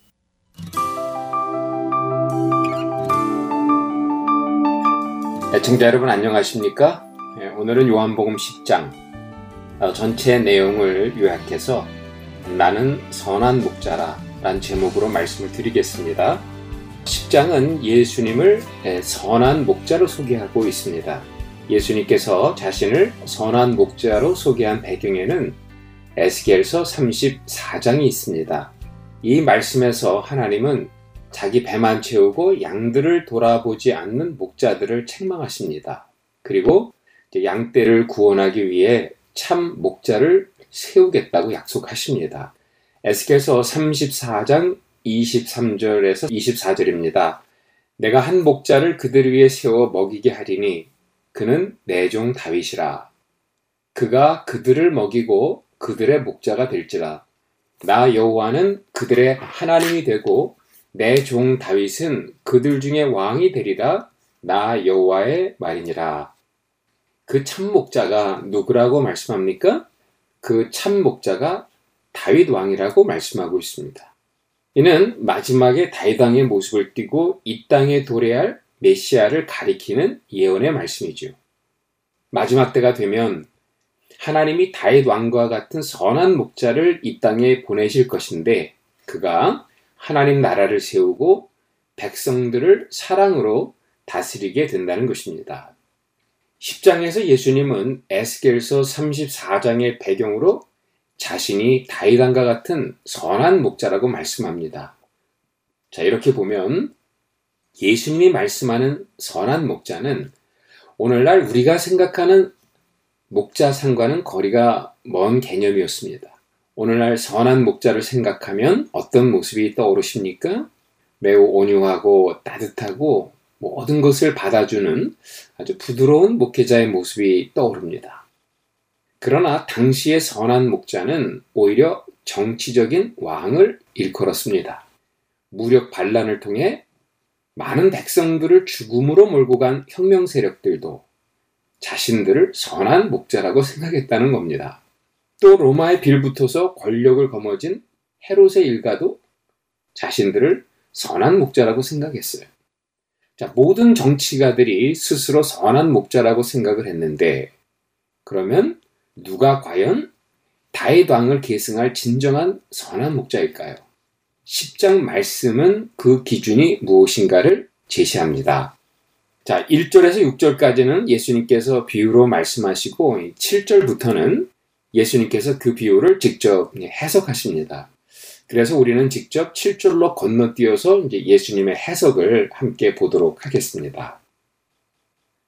애청자 여러분 안녕하십니까? 예, 오늘은 요한복음 10장 어, 전체 내용을 요약해서 나는 선한 목자라 란 제목으로 말씀을 드리겠습니다. 10장은 예수님을 예, 선한 목자로 소개하고 있습니다. 예수님께서 자신을 선한 목자로 소개한 배경에는 에스겔서 34장이 있습니다. 이 말씀에서 하나님은 자기 배만 채우고 양들을 돌아보지 않는 목자들을 책망하십니다. 그리고 양떼를 구원하기 위해 참 목자를 세우겠다고 약속하십니다. 에스겔서 34장 23절에서 24절입니다. 내가 한 목자를 그들 위해 세워 먹이게 하리니 그는 내 종 다윗이라. 그가 그들을 먹이고 그들의 목자가 될지라. 나 여호와는 그들의 하나님이 되고 내 종 다윗은 그들 중에 왕이 되리라. 나 여호와의 말이니라. 그 참 목자가 누구라고 말씀합니까? 그 참 목자가 다윗 왕이라고 말씀하고 있습니다. 이는 마지막에 다윗 왕의 모습을 띠고 이 땅에 도래할 메시아를 가리키는 예언의 말씀이죠. 마지막 때가 되면 하나님이 다윗 왕과 같은 선한 목자를 이 땅에 보내실 것인데 그가 하나님 나라를 세우고 백성들을 사랑으로 다스리게 된다는 것입니다. 10장에서 예수님은 에스겔서 34장의 배경으로 자신이 다윗 왕과 같은 선한 목자라고 말씀합니다. 자, 이렇게 보면 예수님이 말씀하는 선한 목자는 오늘날 우리가 생각하는 목자상과는 거리가 먼 개념이었습니다. 오늘날 선한 목자를 생각하면 어떤 모습이 떠오르십니까? 매우 온유하고 따뜻하고 모든 것을 받아주는 아주 부드러운 목회자의 모습이 떠오릅니다. 그러나 당시의 선한 목자는 오히려 정치적인 왕을 일컬었습니다. 무력 반란을 통해 많은 백성들을 죽음으로 몰고 간 혁명 세력들도 자신들을 선한 목자라고 생각했다는 겁니다. 또 로마에 빌붙어서 권력을 거머쥔 헤롯의 일가도 자신들을 선한 목자라고 생각했어요. 자, 모든 정치가들이 스스로 선한 목자라고 생각을 했는데 그러면 누가 과연 다윗 왕을 계승할 진정한 선한 목자일까요? 10장 말씀은 그 기준이 무엇인가를 제시합니다. 자, 1절에서 6절까지는 예수님께서 비유로 말씀하시고 7절부터는 예수님께서 그 비유를 직접 해석하십니다. 그래서 우리는 직접 7절로 건너뛰어서 이제 예수님의 해석을 함께 보도록 하겠습니다.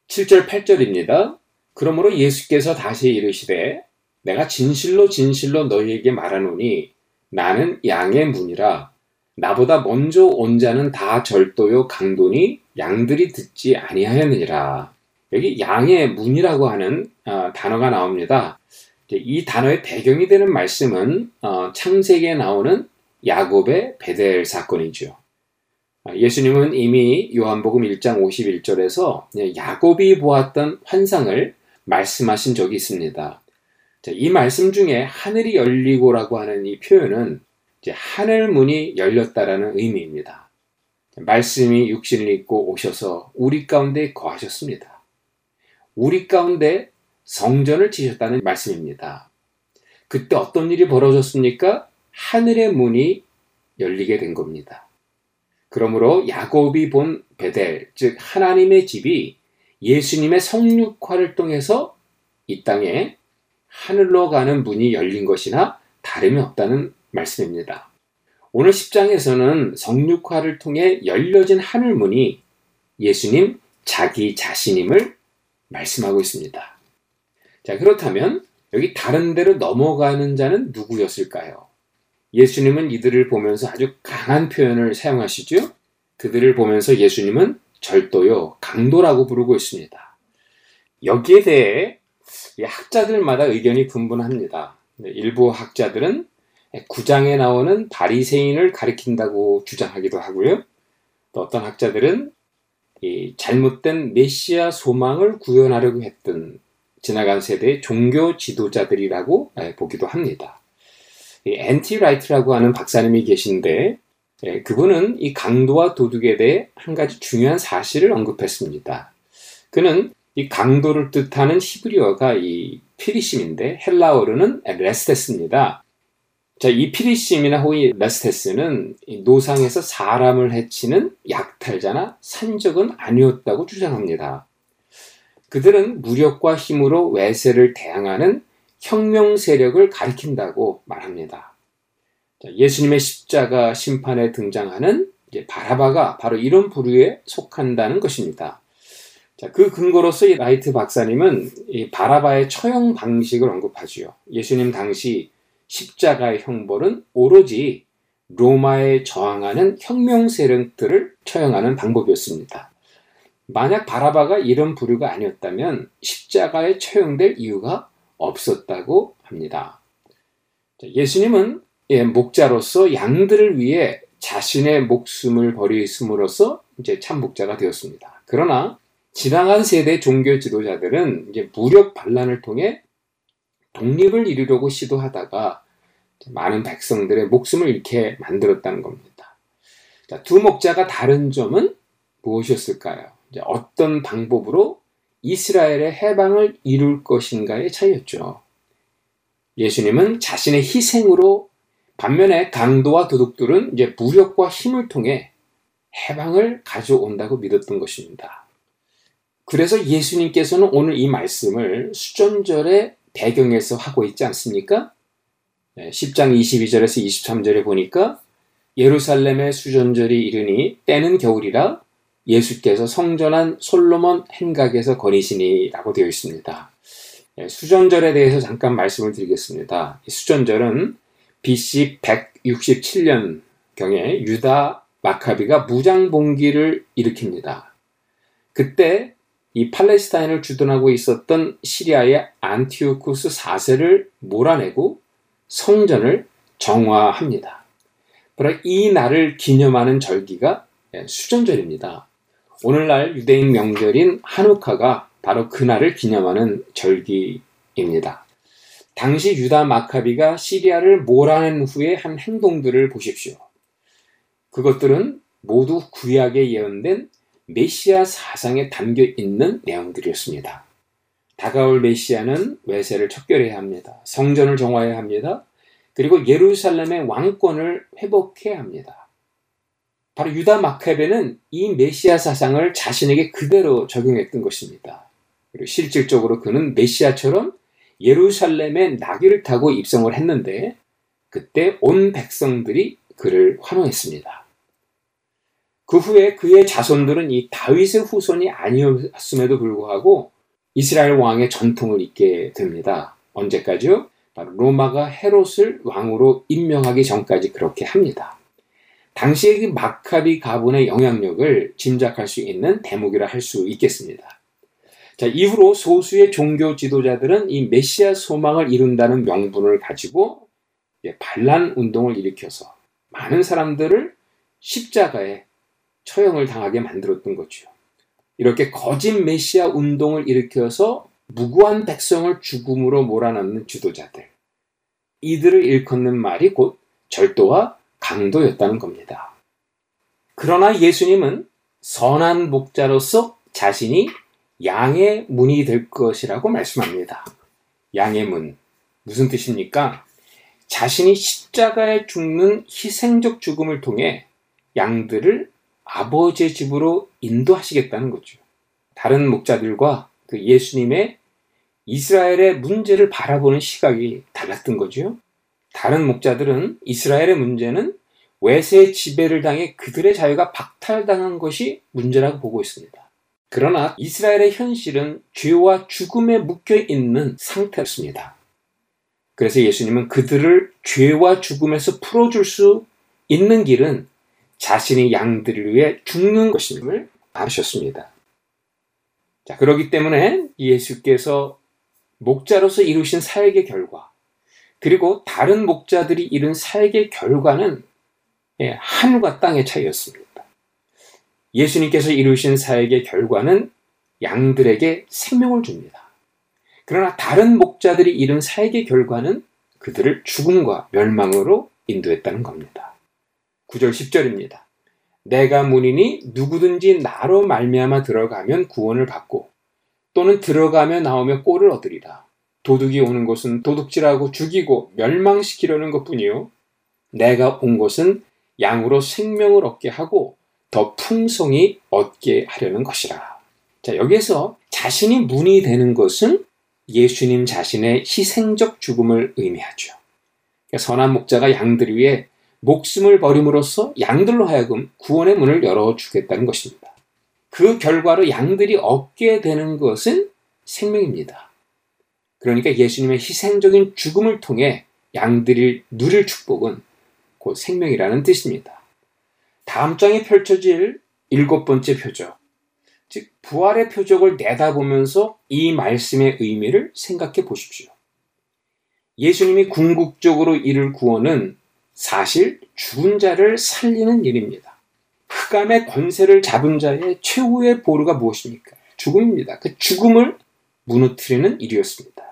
7절 8절입니다. 그러므로 예수께서 다시 이르시되 내가 진실로 진실로 너희에게 말하노니 나는 양의 문이라 나보다 먼저 온 자는 다 절도요 강도니 양들이 듣지 아니하였느니라. 여기 양의 문이라고 하는 어, 단어가 나옵니다. 이 단어의 배경이 되는 말씀은 어, 창세기에 나오는 야곱의 베델 사건이죠. 아, 예수님은 이미 요한복음 1장 51절에서 야곱이 보았던 환상을 말씀하신 적이 있습니다. 이 말씀 중에 하늘이 열리고라고 하는 이 표현은 하늘 문이 열렸다라는 의미입니다. 말씀이 육신을 입고 오셔서 우리 가운데 거하셨습니다. 우리 가운데 성전을 지셨다는 말씀입니다. 그때 어떤 일이 벌어졌습니까? 하늘의 문이 열리게 된 겁니다. 그러므로 야곱이 본 베델, 즉 하나님의 집이 예수님의 성육화를 통해서 이 땅에 하늘로 가는 문이 열린 것이나 다름이 없다는 말씀입니다. 오늘 10장에서는 성육화를 통해 열려진 하늘 문이 예수님 자기 자신임을 말씀하고 있습니다. 자, 그렇다면 여기 다른 데로 넘어가는 자는 누구였을까요? 예수님은 이들을 보면서 아주 강한 표현을 사용하시죠? 그들을 보면서 예수님은 절도요, 강도라고 부르고 있습니다. 여기에 대해 학자들마다 의견이 분분합니다. 일부 학자들은 구장에 나오는 바리새인을 가리킨다고 주장하기도 하고요. 또 어떤 학자들은 잘못된 메시아 소망을 구현하려고 했던 지나간 세대의 종교 지도자들이라고 보기도 합니다. N.T. Wright라고 하는 박사님이 계신데 예, 그분은 이 강도와 도둑에 대해 한 가지 중요한 사실을 언급했습니다. 그는 이 강도를 뜻하는 히브리어가 이 피리심인데 헬라어로는 레스테스입니다. 자, 이 피리심이나 호이 레스테스는 노상에서 사람을 해치는 약탈자나 산적은 아니었다고 주장합니다. 그들은 무력과 힘으로 외세를 대항하는 혁명 세력을 가리킨다고 말합니다. 예수님의 십자가 심판에 등장하는 바라바가 바로 이런 부류에 속한다는 것입니다. 자, 그 근거로서 이 라이트 박사님은 이 바라바의 처형 방식을 언급하지요. 예수님 당시 십자가의 형벌은 오로지 로마에 저항하는 혁명 세력들을 처형하는 방법이었습니다. 만약 바라바가 이런 부류가 아니었다면 십자가에 처형될 이유가 없었다고 합니다. 예수님은 예, 목자로서 양들을 위해 자신의 목숨을 버리심으로써 이제 참 목자가 되었습니다. 그러나 지나간 세대 종교 지도자들은 이제 무력 반란을 통해 독립을 이루려고 시도하다가 많은 백성들의 목숨을 잃게 만들었다는 겁니다. 자, 두 목자가 다른 점은 무엇이었을까요? 어떤 방법으로 이스라엘의 해방을 이룰 것인가의 차이였죠. 예수님은 자신의 희생으로 반면에 강도와 도둑들은 이제 무력과 힘을 통해 해방을 가져온다고 믿었던 것입니다. 그래서 예수님께서는 오늘 이 말씀을 수전절의 배경에서 하고 있지 않습니까? 10장 22절에서 23절에 보니까 예루살렘의 수전절이 이르니 때는 겨울이라 예수께서 성전한 솔로몬 행각에서 거니시니라고 되어 있습니다. 예, 수전절에 대해서 잠깐 말씀을 드리겠습니다. 수전절은 BC 167년 경에 유다 마카비가 무장봉기를 일으킵니다. 그때 이 팔레스타인을 주둔하고 있었던 시리아의 안티오쿠스 4세를 몰아내고 성전을 정화합니다. 바로 이 날을 기념하는 절기가 예, 수전절입니다. 오늘날 유대인 명절인 한우카가 바로 그날을 기념하는 절기입니다. 당시 유다 마카비가 시리아를 몰아낸 후에 한 행동들을 보십시오. 그것들은 모두 구약에 예언된 메시아 사상에 담겨 있는 내용들이었습니다. 다가올 메시아는 외세를 척결해야 합니다. 성전을 정화해야 합니다. 그리고 예루살렘의 왕권을 회복해야 합니다. 바로 유다 마카베는 이 메시아 사상을 자신에게 그대로 적용했던 것입니다. 그리고 실질적으로 그는 메시아처럼 예루살렘에 나귀를 타고 입성을 했는데 그때 온 백성들이 그를 환호했습니다. 그 후에 그의 자손들은 이 다윗의 후손이 아니었음에도 불구하고 이스라엘 왕의 전통을 잇게 됩니다. 언제까지요? 바로 로마가 헤롯을 왕으로 임명하기 전까지 그렇게 합니다. 당시의 그 마카비 가문의 영향력을 짐작할 수 있는 대목이라 할 수 있겠습니다. 자, 이후로 소수의 종교 지도자들은 이 메시아 소망을 이룬다는 명분을 가지고 반란 운동을 일으켜서 많은 사람들을 십자가에 처형을 당하게 만들었던 거죠. 이렇게 거짓 메시아 운동을 일으켜서 무고한 백성을 죽음으로 몰아넣는 지도자들. 이들을 일컫는 말이 곧 절도와 강도였다는 겁니다. 그러나 예수님은 선한 목자로서 자신이 양의 문이 될 것이라고 말씀합니다. 양의 문. 무슨 뜻입니까? 자신이 십자가에 죽는 희생적 죽음을 통해 양들을 아버지의 집으로 인도하시겠다는 거죠. 다른 목자들과 그 예수님의 이스라엘의 문제를 바라보는 시각이 달랐던 거죠. 다른 목자들은 이스라엘의 문제는 외세의 지배를 당해 그들의 자유가 박탈당한 것이 문제라고 보고 있습니다. 그러나 이스라엘의 현실은 죄와 죽음에 묶여 있는 상태였습니다. 그래서 예수님은 그들을 죄와 죽음에서 풀어줄 수 있는 길은 자신이 양들을 위해 죽는 것임을 아셨습니다. 자, 그러기 때문에 예수께서 목자로서 이루신 사역의 결과, 그리고 다른 목자들이 이룬 사역의 결과는 예, 하늘과 땅의 차이였습니다. 예수님께서 이루신 사역의 결과는 양들에게 생명을 줍니다. 그러나 다른 목자들이 이룬 사역의 결과는 그들을 죽음과 멸망으로 인도했다는 겁니다. 9절 10절입니다. 내가 문이니 누구든지 나로 말미암아 들어가면 구원을 받고 또는 들어가며 나오며 꼴을 얻으리라. 도둑이 오는 곳은 도둑질하고 죽이고 멸망시키려는 것뿐이요. 내가 온 것은 양으로 생명을 얻게 하고 더 풍성히 얻게 하려는 것이라. 자, 여기에서 자신이 문이 되는 것은 예수님 자신의 희생적 죽음을 의미하죠. 그러니까 선한 목자가 양들 위해 목숨을 버림으로써 양들로 하여금 구원의 문을 열어주겠다는 것입니다. 그 결과로 양들이 얻게 되는 것은 생명입니다. 그러니까 예수님의 희생적인 죽음을 통해 양들이 누릴 축복은 곧 생명이라는 뜻입니다. 다음 장에 펼쳐질 일곱 번째 표적, 즉 부활의 표적을 내다보면서 이 말씀의 의미를 생각해 보십시오. 예수님이 궁극적으로 이룰 구원은 사실 죽은 자를 살리는 일입니다. 흑암의 권세를 잡은 자의 최후의 보루가 무엇입니까? 죽음입니다. 그 죽음을 무너뜨리는 일이었습니다.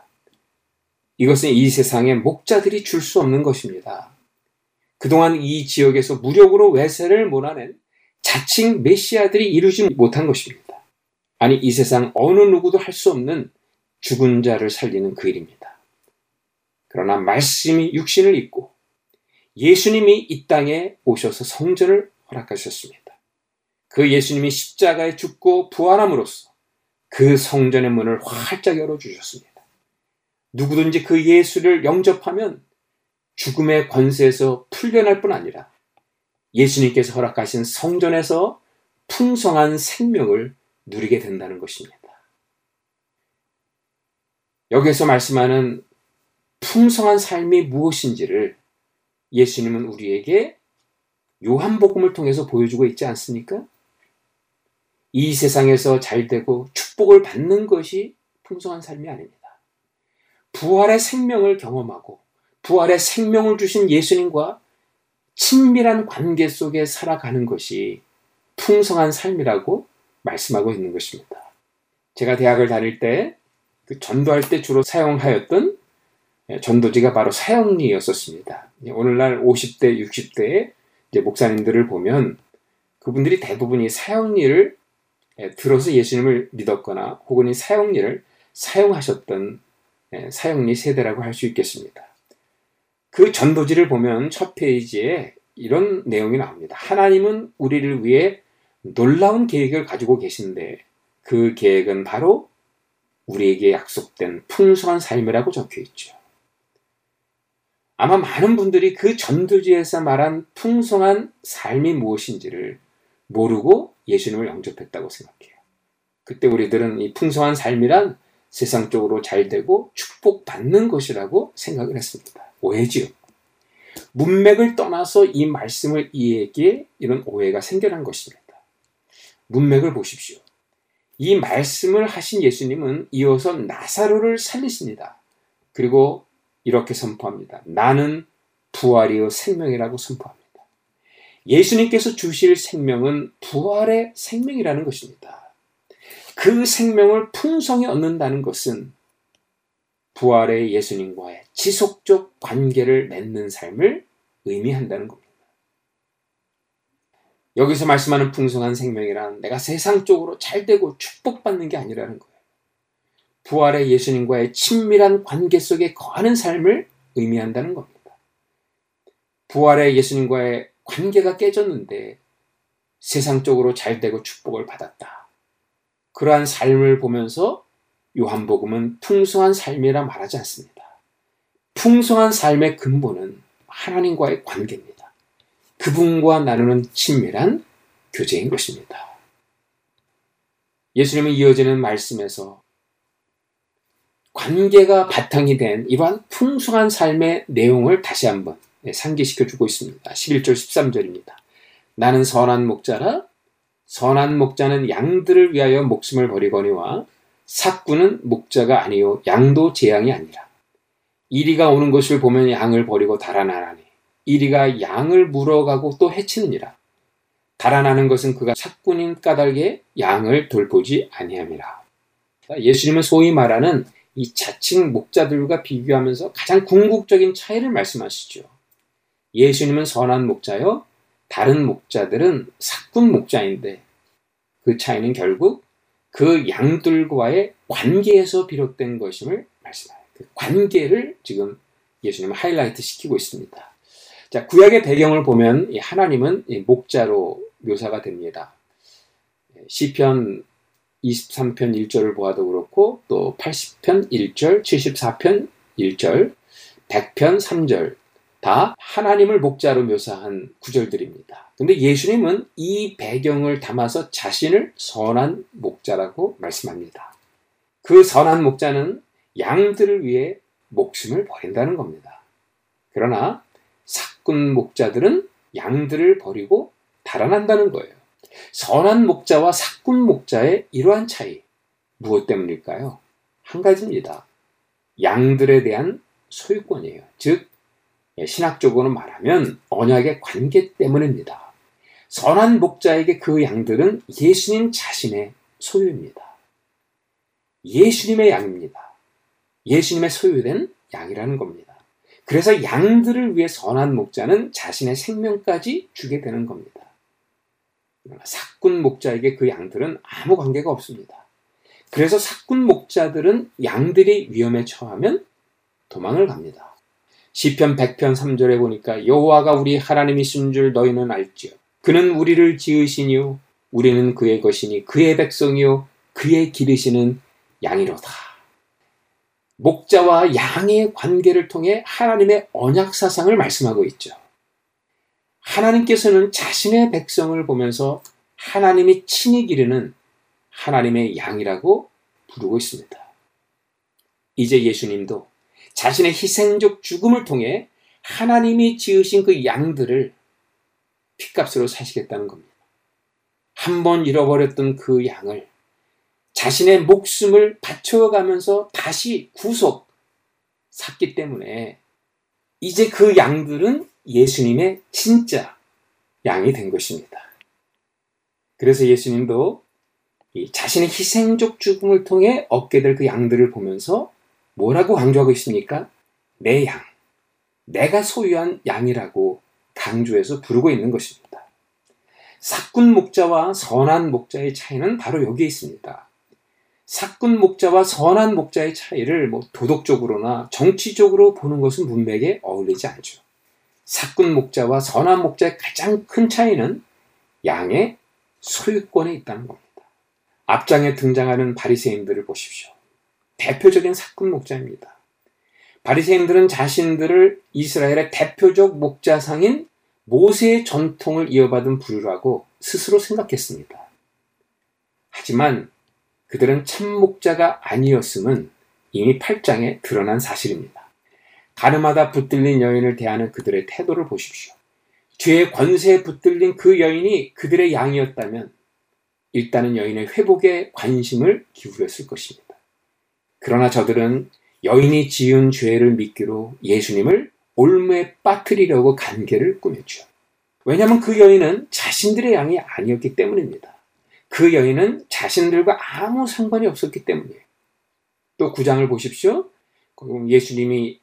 이것은 이 세상의 목자들이 줄 수 없는 것입니다. 그동안 이 지역에서 무력으로 외세를 몰아낸 자칭 메시아들이 이루지 못한 것입니다. 아니, 이 세상 어느 누구도 할 수 없는 죽은 자를 살리는 그 일입니다. 그러나 말씀이 육신을 입고 예수님이 이 땅에 오셔서 성전을 허락하셨습니다. 그 예수님이 십자가에 죽고 부활함으로써 그 성전의 문을 활짝 열어주셨습니다. 누구든지 그 예수를 영접하면 죽음의 권세에서 풀려날 뿐 아니라 예수님께서 허락하신 성전에서 풍성한 생명을 누리게 된다는 것입니다. 여기서 말씀하는 풍성한 삶이 무엇인지를 예수님은 우리에게 요한복음을 통해서 보여주고 있지 않습니까? 이 세상에서 잘 되고 축복을 받는 것이 풍성한 삶이 아닙니다. 부활의 생명을 경험하고 부활의 생명을 주신 예수님과 친밀한 관계 속에 살아가는 것이 풍성한 삶이라고 말씀하고 있는 것입니다. 제가 대학을 다닐 때 그 전도할 때 주로 사용하였던 전도지가 바로 사형리였었습니다. 오늘날 50대, 60대의 목사님들을 보면 그분들이 대부분이 사형리를 들어서 예수님을 믿었거나 혹은 이 사형리를 사용하셨던 사형리 세대라고 할 수 있겠습니다. 그 전도지를 보면 첫 페이지에 이런 내용이 나옵니다. 하나님은 우리를 위해 놀라운 계획을 가지고 계신데 그 계획은 바로 우리에게 약속된 풍성한 삶이라고 적혀 있죠. 아마 많은 분들이 그 전도지에서 말한 풍성한 삶이 무엇인지를 모르고 예수님을 영접했다고 생각해요. 그때 우리들은 이 풍성한 삶이란 세상적으로 잘 되고 축복받는 것이라고 생각을 했습니다. 오해지요. 문맥을 떠나서 이 말씀을 이해하기에 이런 오해가 생겨난 것입니다. 문맥을 보십시오. 이 말씀을 하신 예수님은 이어서 나사로를 살리십니다. 그리고 이렇게 선포합니다. 나는 부활이요 생명이라고 선포합니다. 예수님께서 주실 생명은 부활의 생명이라는 것입니다. 그 생명을 풍성히 얻는다는 것은 부활의 예수님과의 지속적 관계를 맺는 삶을 의미한다는 겁니다. 여기서 말씀하는 풍성한 생명이란 내가 세상적으로 잘 되고 축복받는 게 아니라는 거예요. 부활의 예수님과의 친밀한 관계 속에 거하는 삶을 의미한다는 겁니다. 부활의 예수님과의 관계가 깨졌는데 세상적으로 잘 되고 축복을 받았다. 그러한 삶을 보면서 요한복음은 풍성한 삶이라 말하지 않습니다. 풍성한 삶의 근본은 하나님과의 관계입니다. 그분과 나누는 친밀한 교제인 것입니다. 예수님은 이어지는 말씀에서 관계가 바탕이 된 이러한 풍성한 삶의 내용을 다시 한번 상기시켜 주고 있습니다. 11절 13절입니다. 나는 선한 목자라 선한 목자는 양들을 위하여 목숨을 버리거니와 삭구는 목자가 아니요 양도 재앙이 아니라. 이리가 오는 것을 보면 양을 버리고 달아나라니. 이리가 양을 물어가고 또 해치느니라. 달아나는 것은 그가 삭군인 까닭에 양을 돌보지 아니함이라. 예수님은 소위 말하는 이 자칭 목자들과 비교하면서 가장 궁극적인 차이를 말씀하시죠. 예수님은 선한 목자요, 다른 목자들은 삭군 목자인데 그 차이는 결국 그 양들과의 관계에서 비롯된 것임을 말씀해요. 그 관계를 지금 예수님은 하이라이트 시키고 있습니다. 자, 구약의 배경을 보면 하나님은 목자로 묘사가 됩니다. 시편 23편 1절을 보아도 그렇고 또 80편 1절, 74편 1절, 100편 3절 다 하나님을 목자로 묘사한 구절들입니다. 근데 예수님은 이 배경을 담아서 자신을 선한 목자라고 말씀합니다. 그 선한 목자는 양들을 위해 목숨을 버린다는 겁니다. 그러나 사꾼 목자들은 양들을 버리고 달아난다는 거예요. 선한 목자와 사꾼 목자의 이러한 차이 무엇 때문일까요? 한 가지입니다. 양들에 대한 소유권이에요. 즉 신학적으로 말하면 언약의 관계 때문입니다. 선한 목자에게 그 양들은 예수님 자신의 소유입니다. 예수님의 양입니다. 예수님의 소유된 양이라는 겁니다. 그래서 양들을 위해 선한 목자는 자신의 생명까지 주게 되는 겁니다. 사꾼 목자에게 그 양들은 아무 관계가 없습니다. 그래서 사꾼 목자들은 양들이 위험에 처하면 도망을 갑니다. 시편 100편 3절에 보니까 여호와가 우리 하나님이신 줄 너희는 알지요. 그는 우리를 지으시니요 우리는 그의 것이니 그의 백성이요 그의 기르시는 양이로다. 목자와 양의 관계를 통해 하나님의 언약 사상을 말씀하고 있죠. 하나님께서는 자신의 백성을 보면서 하나님이 친히 기르는 하나님의 양이라고 부르고 있습니다. 이제 예수님도 자신의 희생적 죽음을 통해 하나님이 지으신 그 양들을 피값으로 사시겠다는 겁니다. 한 번 잃어버렸던 그 양을 자신의 목숨을 바쳐가면서 다시 구속 샀기 때문에 이제 그 양들은 예수님의 진짜 양이 된 것입니다. 그래서 예수님도 자신의 희생적 죽음을 통해 얻게 될 그 양들을 보면서 뭐라고 강조하고 있습니까? 내 양, 내가 소유한 양이라고 강조해서 부르고 있는 것입니다. 사꾼 목자와 선한 목자의 차이는 바로 여기에 있습니다. 사꾼 목자와 선한 목자의 차이를 뭐 도덕적으로나 정치적으로 보는 것은 문맥에 어울리지 않죠. 사꾼 목자와 선한 목자의 가장 큰 차이는 양의 소유권에 있다는 겁니다. 앞장에 등장하는 바리새인들을 보십시오. 대표적인 사꾼 목자입니다. 바리새인들은 자신들을 이스라엘의 대표적 목자상인 모세의 전통을 이어받은 부류라고 스스로 생각했습니다. 하지만 그들은 참 목자가 아니었음은 이미 8장에 드러난 사실입니다. 가늠하다 붙들린 여인을 대하는 그들의 태도를 보십시오. 죄의 권세에 붙들린 그 여인이 그들의 양이었다면 일단은 여인의 회복에 관심을 기울였을 것입니다. 그러나 저들은 여인이 지은 죄를 믿기로 예수님을 올무에 빠뜨리려고 관계를 꾸몄죠. 왜냐하면 그 여인은 자신들의 양이 아니었기 때문입니다. 그 여인은 자신들과 아무 상관이 없었기 때문이에요. 또 구장을 보십시오. 예수님이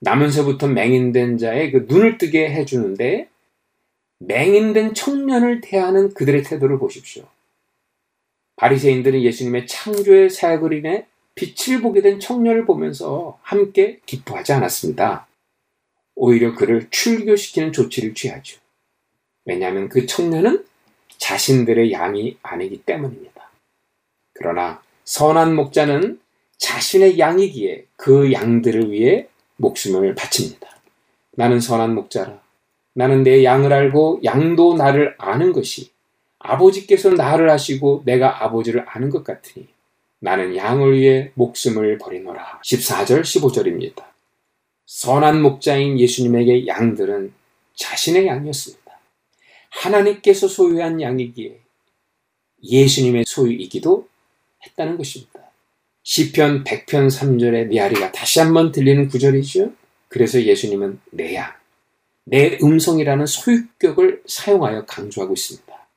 나면서부터 맹인된 자의 그 눈을 뜨게 해주는데 맹인된 청년을 대하는 그들의 태도를 보십시오. 바리새인들은 예수님의 창조의 사역을 인해 빛을 보게 된 청년을 보면서 함께 기뻐하지 않았습니다. 오히려 그를 출교시키는 조치를 취하죠. 왜냐하면 그 청년은 자신들의 양이 아니기 때문입니다. 그러나 선한 목자는 자신의 양이기에 그 양들을 위해 목숨을 바칩니다. 나는 선한 목자라. 나는 내 양을 알고 양도 나를 아는 것이 아버지께서 나를 아시고 내가 아버지를 아는 것 같으니 나는 양을 위해 목숨을 버리노라. 14절 15절입니다. 선한 목자인 예수님에게 양들은 자신의 양이었습니다. 하나님께서 소유한 양이기에 예수님의 소유이기도 했다는 것입니다. 시편 100편 3절의 메아리가 다시 한번 들리는 구절이죠. 그래서 예수님은 내 양, 내 음성이라는 소유격을 사용하여 강조하고 있습니다.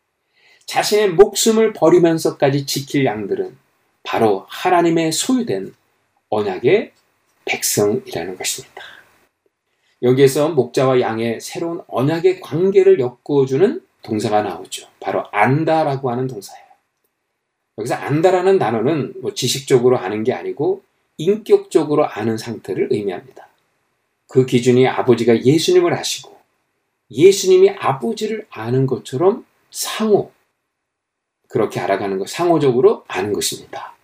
자신의 목숨을 버리면서까지 지킬 양들은 바로 하나님의 소유된 언약의 백성이라는 것입니다. 여기에서 목자와 양의 새로운 언약의 관계를 엮어주는 동사가 나오죠. 바로 안다라고 하는 동사예요. 여기서 안다라는 단어는 뭐 지식적으로 아는 게 아니고 인격적으로 아는 상태를 의미합니다. 그 기준이 아버지가 예수님을 아시고 예수님이 아버지를 아는 것처럼 상호, 그렇게 알아가는 것, 상호적으로 아는 것입니다.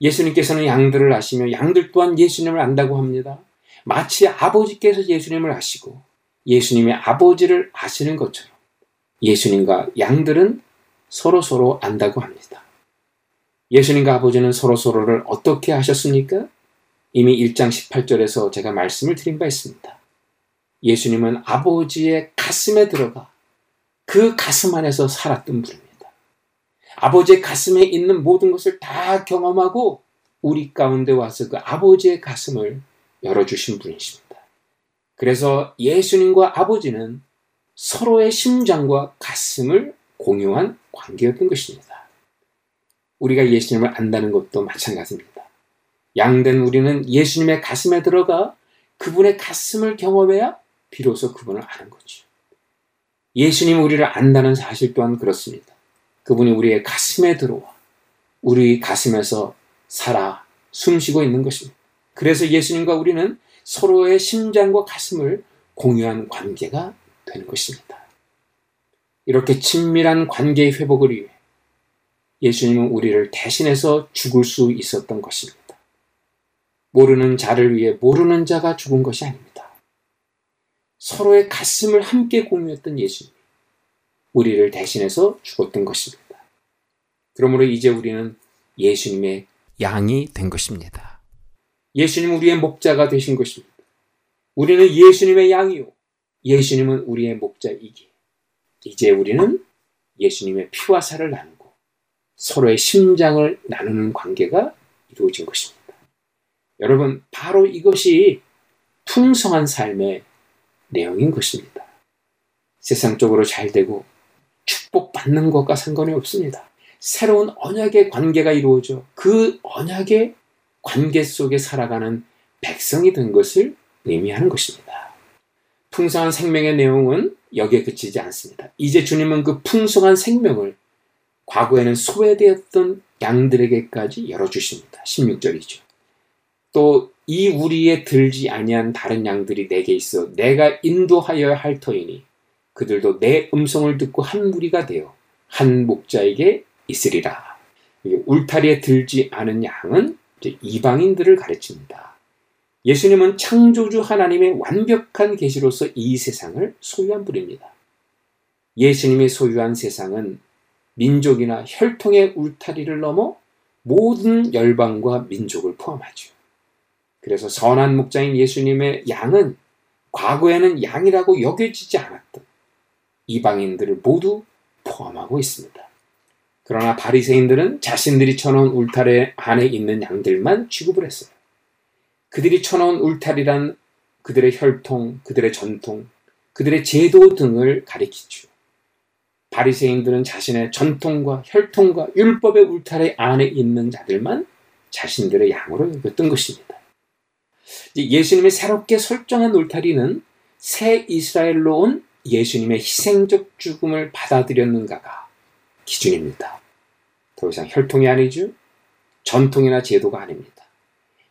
예수님께서는 양들을 아시며 양들 또한 예수님을 안다고 합니다. 마치 아버지께서 예수님을 아시고 예수님의 아버지를 아시는 것처럼 예수님과 양들은 서로 서로 안다고 합니다. 예수님과 아버지는 서로 서로를 어떻게 하셨습니까? 이미 1장 18절에서 제가 말씀을 드린 바 있습니다. 예수님은 아버지의 가슴에 들어가 그 가슴 안에서 살았던 분입니다. 아버지의 가슴에 있는 모든 것을 다 경험하고 우리 가운데 와서 그 아버지의 가슴을 열어주신 분이십니다. 그래서 예수님과 아버지는 서로의 심장과 가슴을 공유한 관계였던 것입니다. 우리가 예수님을 안다는 것도 마찬가지입니다. 양된 우리는 예수님의 가슴에 들어가 그분의 가슴을 경험해야 비로소 그분을 아는 거죠. 예수님 우리를 안다는 사실 또한 그렇습니다. 그분이 우리의 가슴에 들어와 우리 가슴에서 살아 숨쉬고 있는 것입니다. 그래서 예수님과 우리는 서로의 심장과 가슴을 공유한 관계가 되는 것입니다. 이렇게 친밀한 관계의 회복을 위해 예수님은 우리를 대신해서 죽을 수 있었던 것입니다. 모르는 자를 위해 모르는 자가 죽은 것이 아닙니다. 서로의 가슴을 함께 공유했던 예수님. 우리를 대신해서 죽었던 것입니다. 그러므로 이제 우리는 예수님의 양이 된 것입니다. 예수님 우리의 목자가 되신 것입니다. 우리는 예수님의 양이요. 예수님은 우리의 목자이기. 이제 우리는 예수님의 피와 살을 나누고 서로의 심장을 나누는 관계가 이루어진 것입니다. 여러분, 바로 이것이 풍성한 삶의 내용인 것입니다. 세상적으로 잘 되고 축복받는 것과 상관이 없습니다. 새로운 언약의 관계가 이루어져 그 언약의 관계 속에 살아가는 백성이 된 것을 의미하는 것입니다. 풍성한 생명의 내용은 여기에 그치지 않습니다. 이제 주님은 그 풍성한 생명을 과거에는 소외되었던 양들에게까지 열어주십니다. 16절이죠. 또 이 우리에 들지 아니한 다른 양들이 내게 있어 내가 인도하여야 할 터이니 그들도 내 음성을 듣고 한 무리가 되어 한 목자에게 있으리라. 울타리에 들지 않은 양은 이방인들을 가르칩니다. 예수님은 창조주 하나님의 완벽한 계시로서 이 세상을 소유한 분입니다. 예수님이 소유한 세상은 민족이나 혈통의 울타리를 넘어 모든 열방과 민족을 포함하죠. 그래서 선한 목자인 예수님의 양은 과거에는 양이라고 여겨지지 않았던 이방인들을 모두 포함하고 있습니다. 그러나 바리새인들은 자신들이 쳐놓은 울타리 안에 있는 양들만 취급을 했어요. 그들이 쳐놓은 울타리란 그들의 혈통, 그들의 전통, 그들의 제도 등을 가리키죠. 바리새인들은 자신의 전통과 혈통과 율법의 울타리 안에 있는 자들만 자신들의 양으로 여겼던 것입니다. 예수님이 새롭게 설정한 울타리는 새 이스라엘로 온 예수님의 희생적 죽음을 받아들였는가가 기준입니다. 더 이상 혈통이 아니죠. 전통이나 제도가 아닙니다.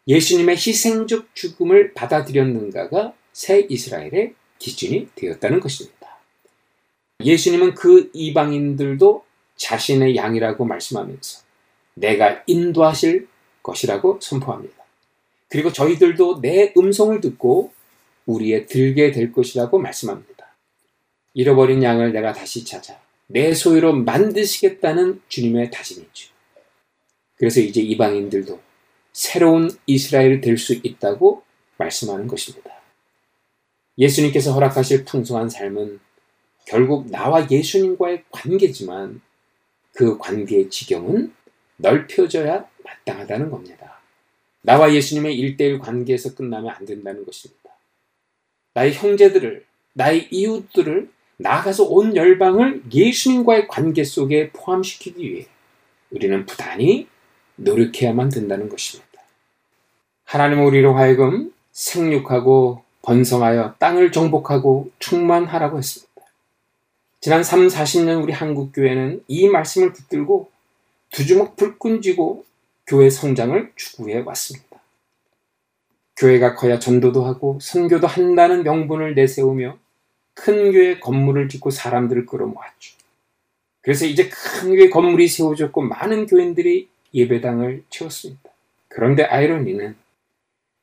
예수님의 희생적 죽음을 받아들였는가가 새 이스라엘의 기준이 되었다는 것입니다. 예수님은 그 이방인들도 자신의 양이라고 말씀하면서 내가 인도하실 것이라고 선포합니다. 그리고 저희들도 내 음성을 듣고 우리에 들게 될 것이라고 말씀합니다. 잃어버린 양을 내가 다시 찾아 내 소유로 만드시겠다는 주님의 다짐이죠. 그래서 이제 이방인들도 새로운 이스라엘이 될 수 있다고 말씀하는 것입니다. 예수님께서 허락하실 풍성한 삶은 결국 나와 예수님과의 관계지만 그 관계의 지경은 넓혀져야 마땅하다는 겁니다. 나와 예수님의 일대일 관계에서 끝나면 안 된다는 것입니다. 나의 형제들을, 나의 이웃들을 나아가서 온 열방을 예수님과의 관계 속에 포함시키기 위해 우리는 부단히 노력해야만 된다는 것입니다. 하나님 우리로 하여금 생육하고 번성하여 땅을 정복하고 충만하라고 했습니다. 지난 3, 40년 우리 한국교회는 이 말씀을 붙들고 두 주먹 불끈 쥐고 교회 성장을 추구해 왔습니다. 교회가 커야 전도도 하고 선교도 한다는 명분을 내세우며 큰 교회 건물을 짓고 사람들을 끌어모았죠. 그래서 이제 큰 교회 건물이 세워졌고 많은 교인들이 예배당을 채웠습니다. 그런데 아이러니는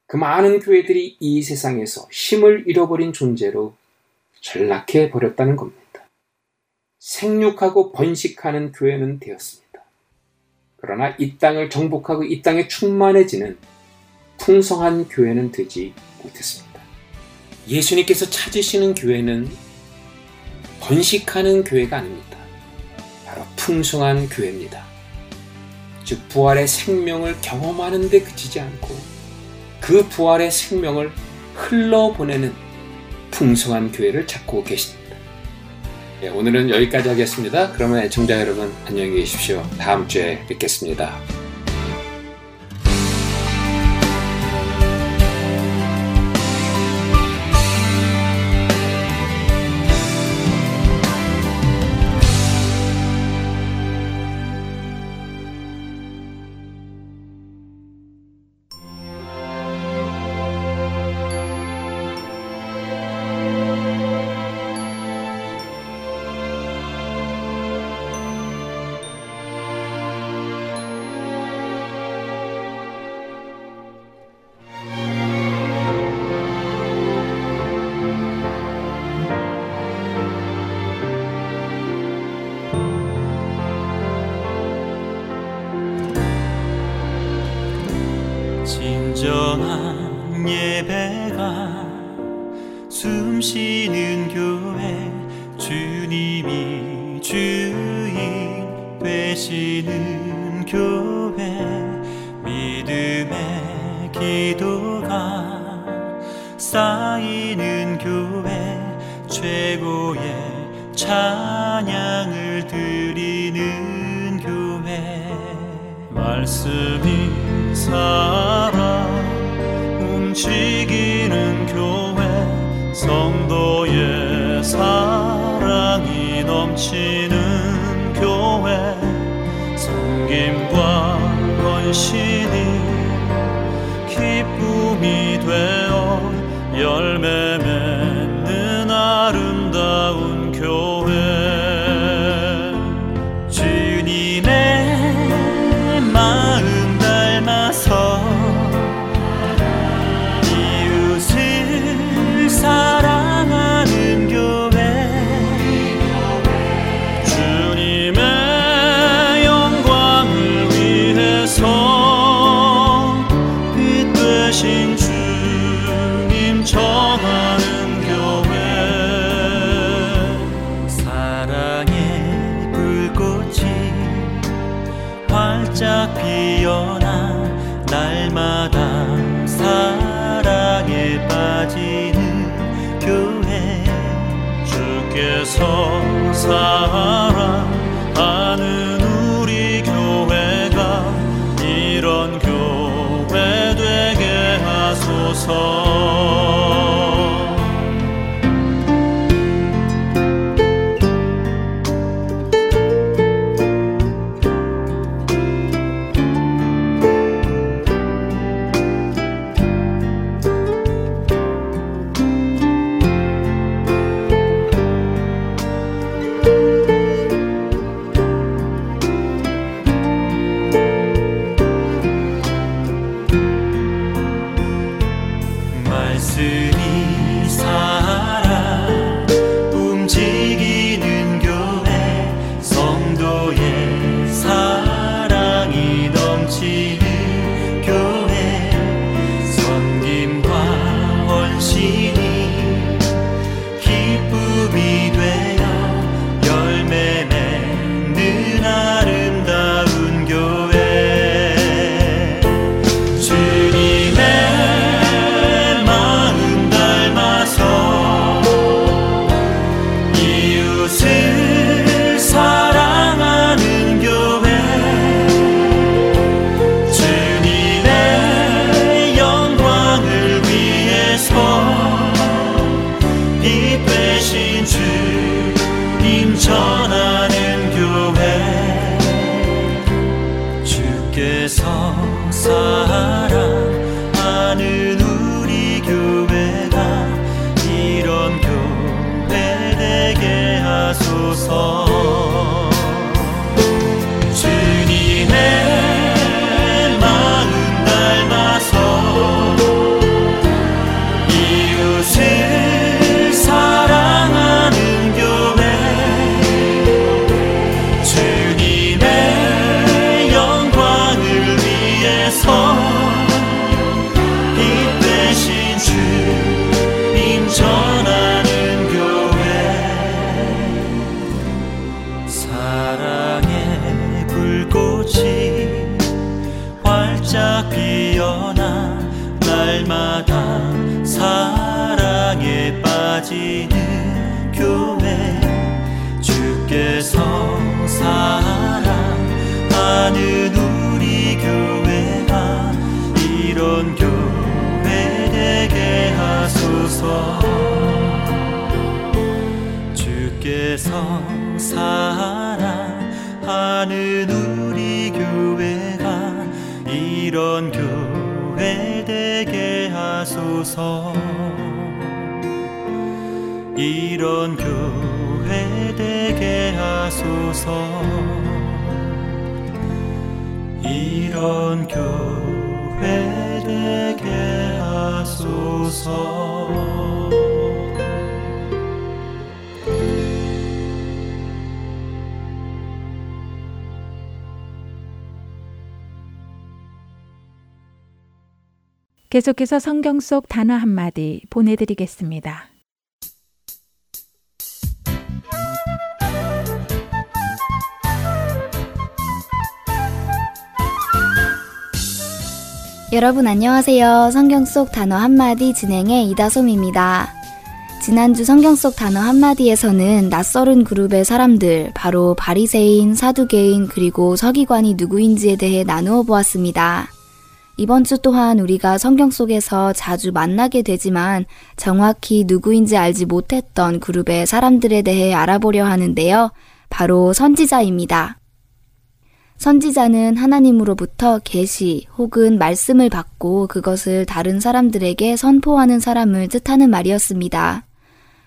그 많은 교회들이 이 세상에서 힘을 잃어버린 존재로 전락해 버렸다는 겁니다. 생육하고 번식하는 교회는 되었습니다. 그러나 이 땅을 정복하고 이 땅에 충만해지는 풍성한 교회는 되지 못했습니다. 예수님께서 찾으시는 교회는 번식하는 교회가 아닙니다. 바로 풍성한 교회입니다. 즉, 부활의 생명을 경험하는 데 그치지 않고 그 부활의 생명을 흘러보내는 풍성한 교회를 찾고 계십니다. 네, 오늘은 여기까지 하겠습니다. 그러면 애청자 여러분 안녕히 계십시오. 다음 주에 뵙겠습니다. 계속해서 성경 속 단어 한마디 보내드리겠습니다. 여러분 안녕하세요. 성경 속 단어 한마디 진행의 이다솜입니다. 지난주 성경 속 단어 한마디에서는 낯설은 그룹의 사람들, 바로 바리새인, 사두개인, 그리고 서기관이 누구인지에 대해 나누어 보았습니다. 이번 주 또한 우리가 성경 속에서 자주 만나게 되지만 정확히 누구인지 알지 못했던 그룹의 사람들에 대해 알아보려 하는데요. 바로 선지자입니다. 선지자는 하나님으로부터 계시 혹은 말씀을 받고 그것을 다른 사람들에게 선포하는 사람을 뜻하는 말이었습니다.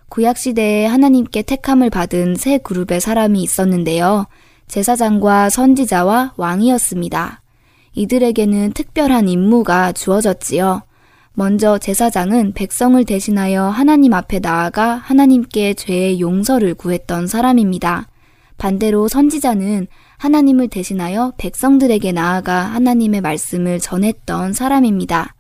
구약 시대에 하나님께 택함을 받은 세 그룹의 사람이 있었는데요. 제사장과 선지자와 왕이었습니다. 이들에게는 특별한 임무가 주어졌지요. 먼저 제사장은 백성을 대신하여 하나님 앞에 나아가 하나님께 죄의 용서를 구했던 사람입니다. 반대로 선지자는 하나님을 대신하여 백성들에게 나아가 하나님의 말씀을 전했던 사람입니다.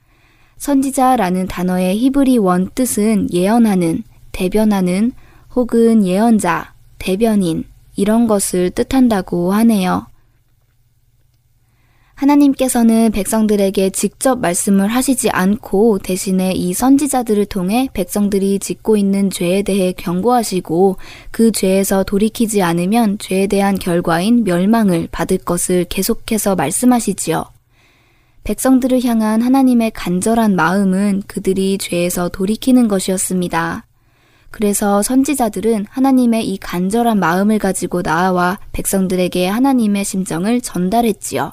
선지자라는 단어의 히브리 원 뜻은 예언하는, 대변하는, 혹은 예언자, 대변인, 이런 것을 뜻한다고 하네요. 하나님께서는 백성들에게 직접 말씀을 하시지 않고 대신에 이 선지자들을 통해 백성들이 짓고 있는 죄에 대해 경고하시고 그 죄에서 돌이키지 않으면 죄에 대한 결과인 멸망을 받을 것을 계속해서 말씀하시지요. 백성들을 향한 하나님의 간절한 마음은 그들이 죄에서 돌이키는 것이었습니다. 그래서 선지자들은 하나님의 이 간절한 마음을 가지고 나와 백성들에게 하나님의 심정을 전달했지요.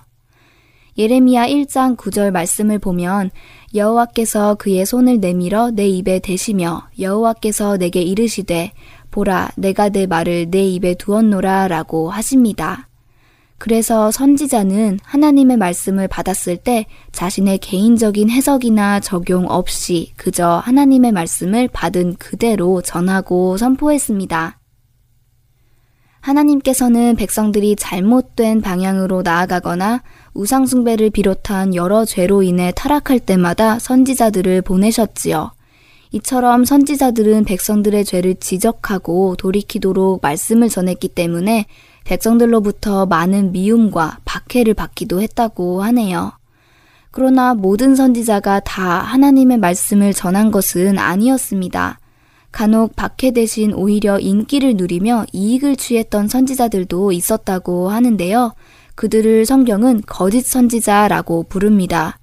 예레미야 1장 9절 말씀을 보면 여호와께서 그의 손을 내밀어 내 입에 대시며 여호와께서 내게 이르시되 보라 내가 내 말을 내 입에 두었노라라고 하십니다. 그래서 선지자는 하나님의 말씀을 받았을 때 자신의 개인적인 해석이나 적용 없이 그저 하나님의 말씀을 받은 그대로 전하고 선포했습니다. 하나님께서는 백성들이 잘못된 방향으로 나아가거나 우상숭배를 비롯한 여러 죄로 인해 타락할 때마다 선지자들을 보내셨지요. 이처럼 선지자들은 백성들의 죄를 지적하고 돌이키도록 말씀을 전했기 때문에 백성들로부터 많은 미움과 박해를 받기도 했다고 하네요. 그러나 모든 선지자가 다 하나님의 말씀을 전한 것은 아니었습니다. 간혹 박해 대신 오히려 인기를 누리며 이익을 취했던 선지자들도 있었다고 하는데요. 그들을 성경은 거짓 선지자라고 부릅니다.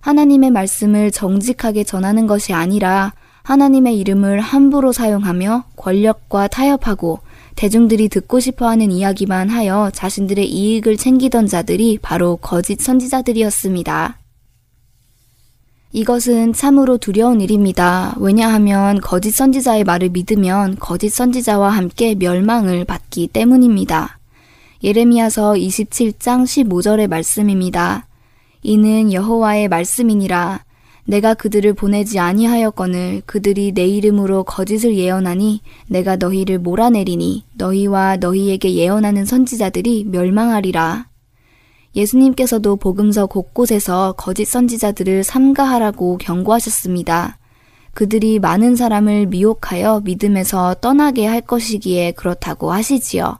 하나님의 말씀을 정직하게 전하는 것이 아니라 하나님의 이름을 함부로 사용하며 권력과 타협하고 대중들이 듣고 싶어 하는 이야기만 하여 자신들의 이익을 챙기던 자들이 바로 거짓 선지자들이었습니다. 이것은 참으로 두려운 일입니다. 왜냐하면 거짓 선지자의 말을 믿으면 거짓 선지자와 함께 멸망을 받기 때문입니다. 예레미야서 27장 15절의 말씀입니다. 이는 여호와의 말씀이니라. 내가 그들을 보내지 아니하였거늘 그들이 내 이름으로 거짓을 예언하니 내가 너희를 몰아내리니 너희와 너희에게 예언하는 선지자들이 멸망하리라. 예수님께서도 복음서 곳곳에서 거짓 선지자들을 삼가하라고 경고하셨습니다. 그들이 많은 사람을 미혹하여 믿음에서 떠나게 할 것이기에 그렇다고 하시지요.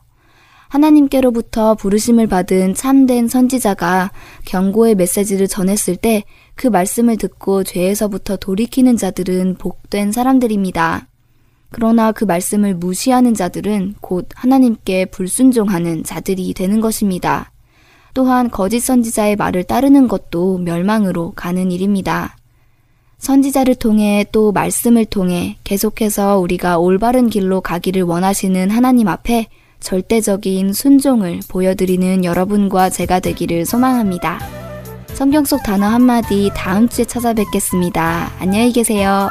하나님께로부터 부르심을 받은 참된 선지자가 경고의 메시지를 전했을 때 그 말씀을 듣고 죄에서부터 돌이키는 자들은 복된 사람들입니다. 그러나 그 말씀을 무시하는 자들은 곧 하나님께 불순종하는 자들이 되는 것입니다. 또한 거짓 선지자의 말을 따르는 것도 멸망으로 가는 일입니다. 선지자를 통해 또 말씀을 통해 계속해서 우리가 올바른 길로 가기를 원하시는 하나님 앞에 절대적인 순종을 보여드리는 여러분과 제가 되기를 소망합니다. 성경 속 단어 한마디 다음 주에 찾아뵙겠습니다. 안녕히 계세요.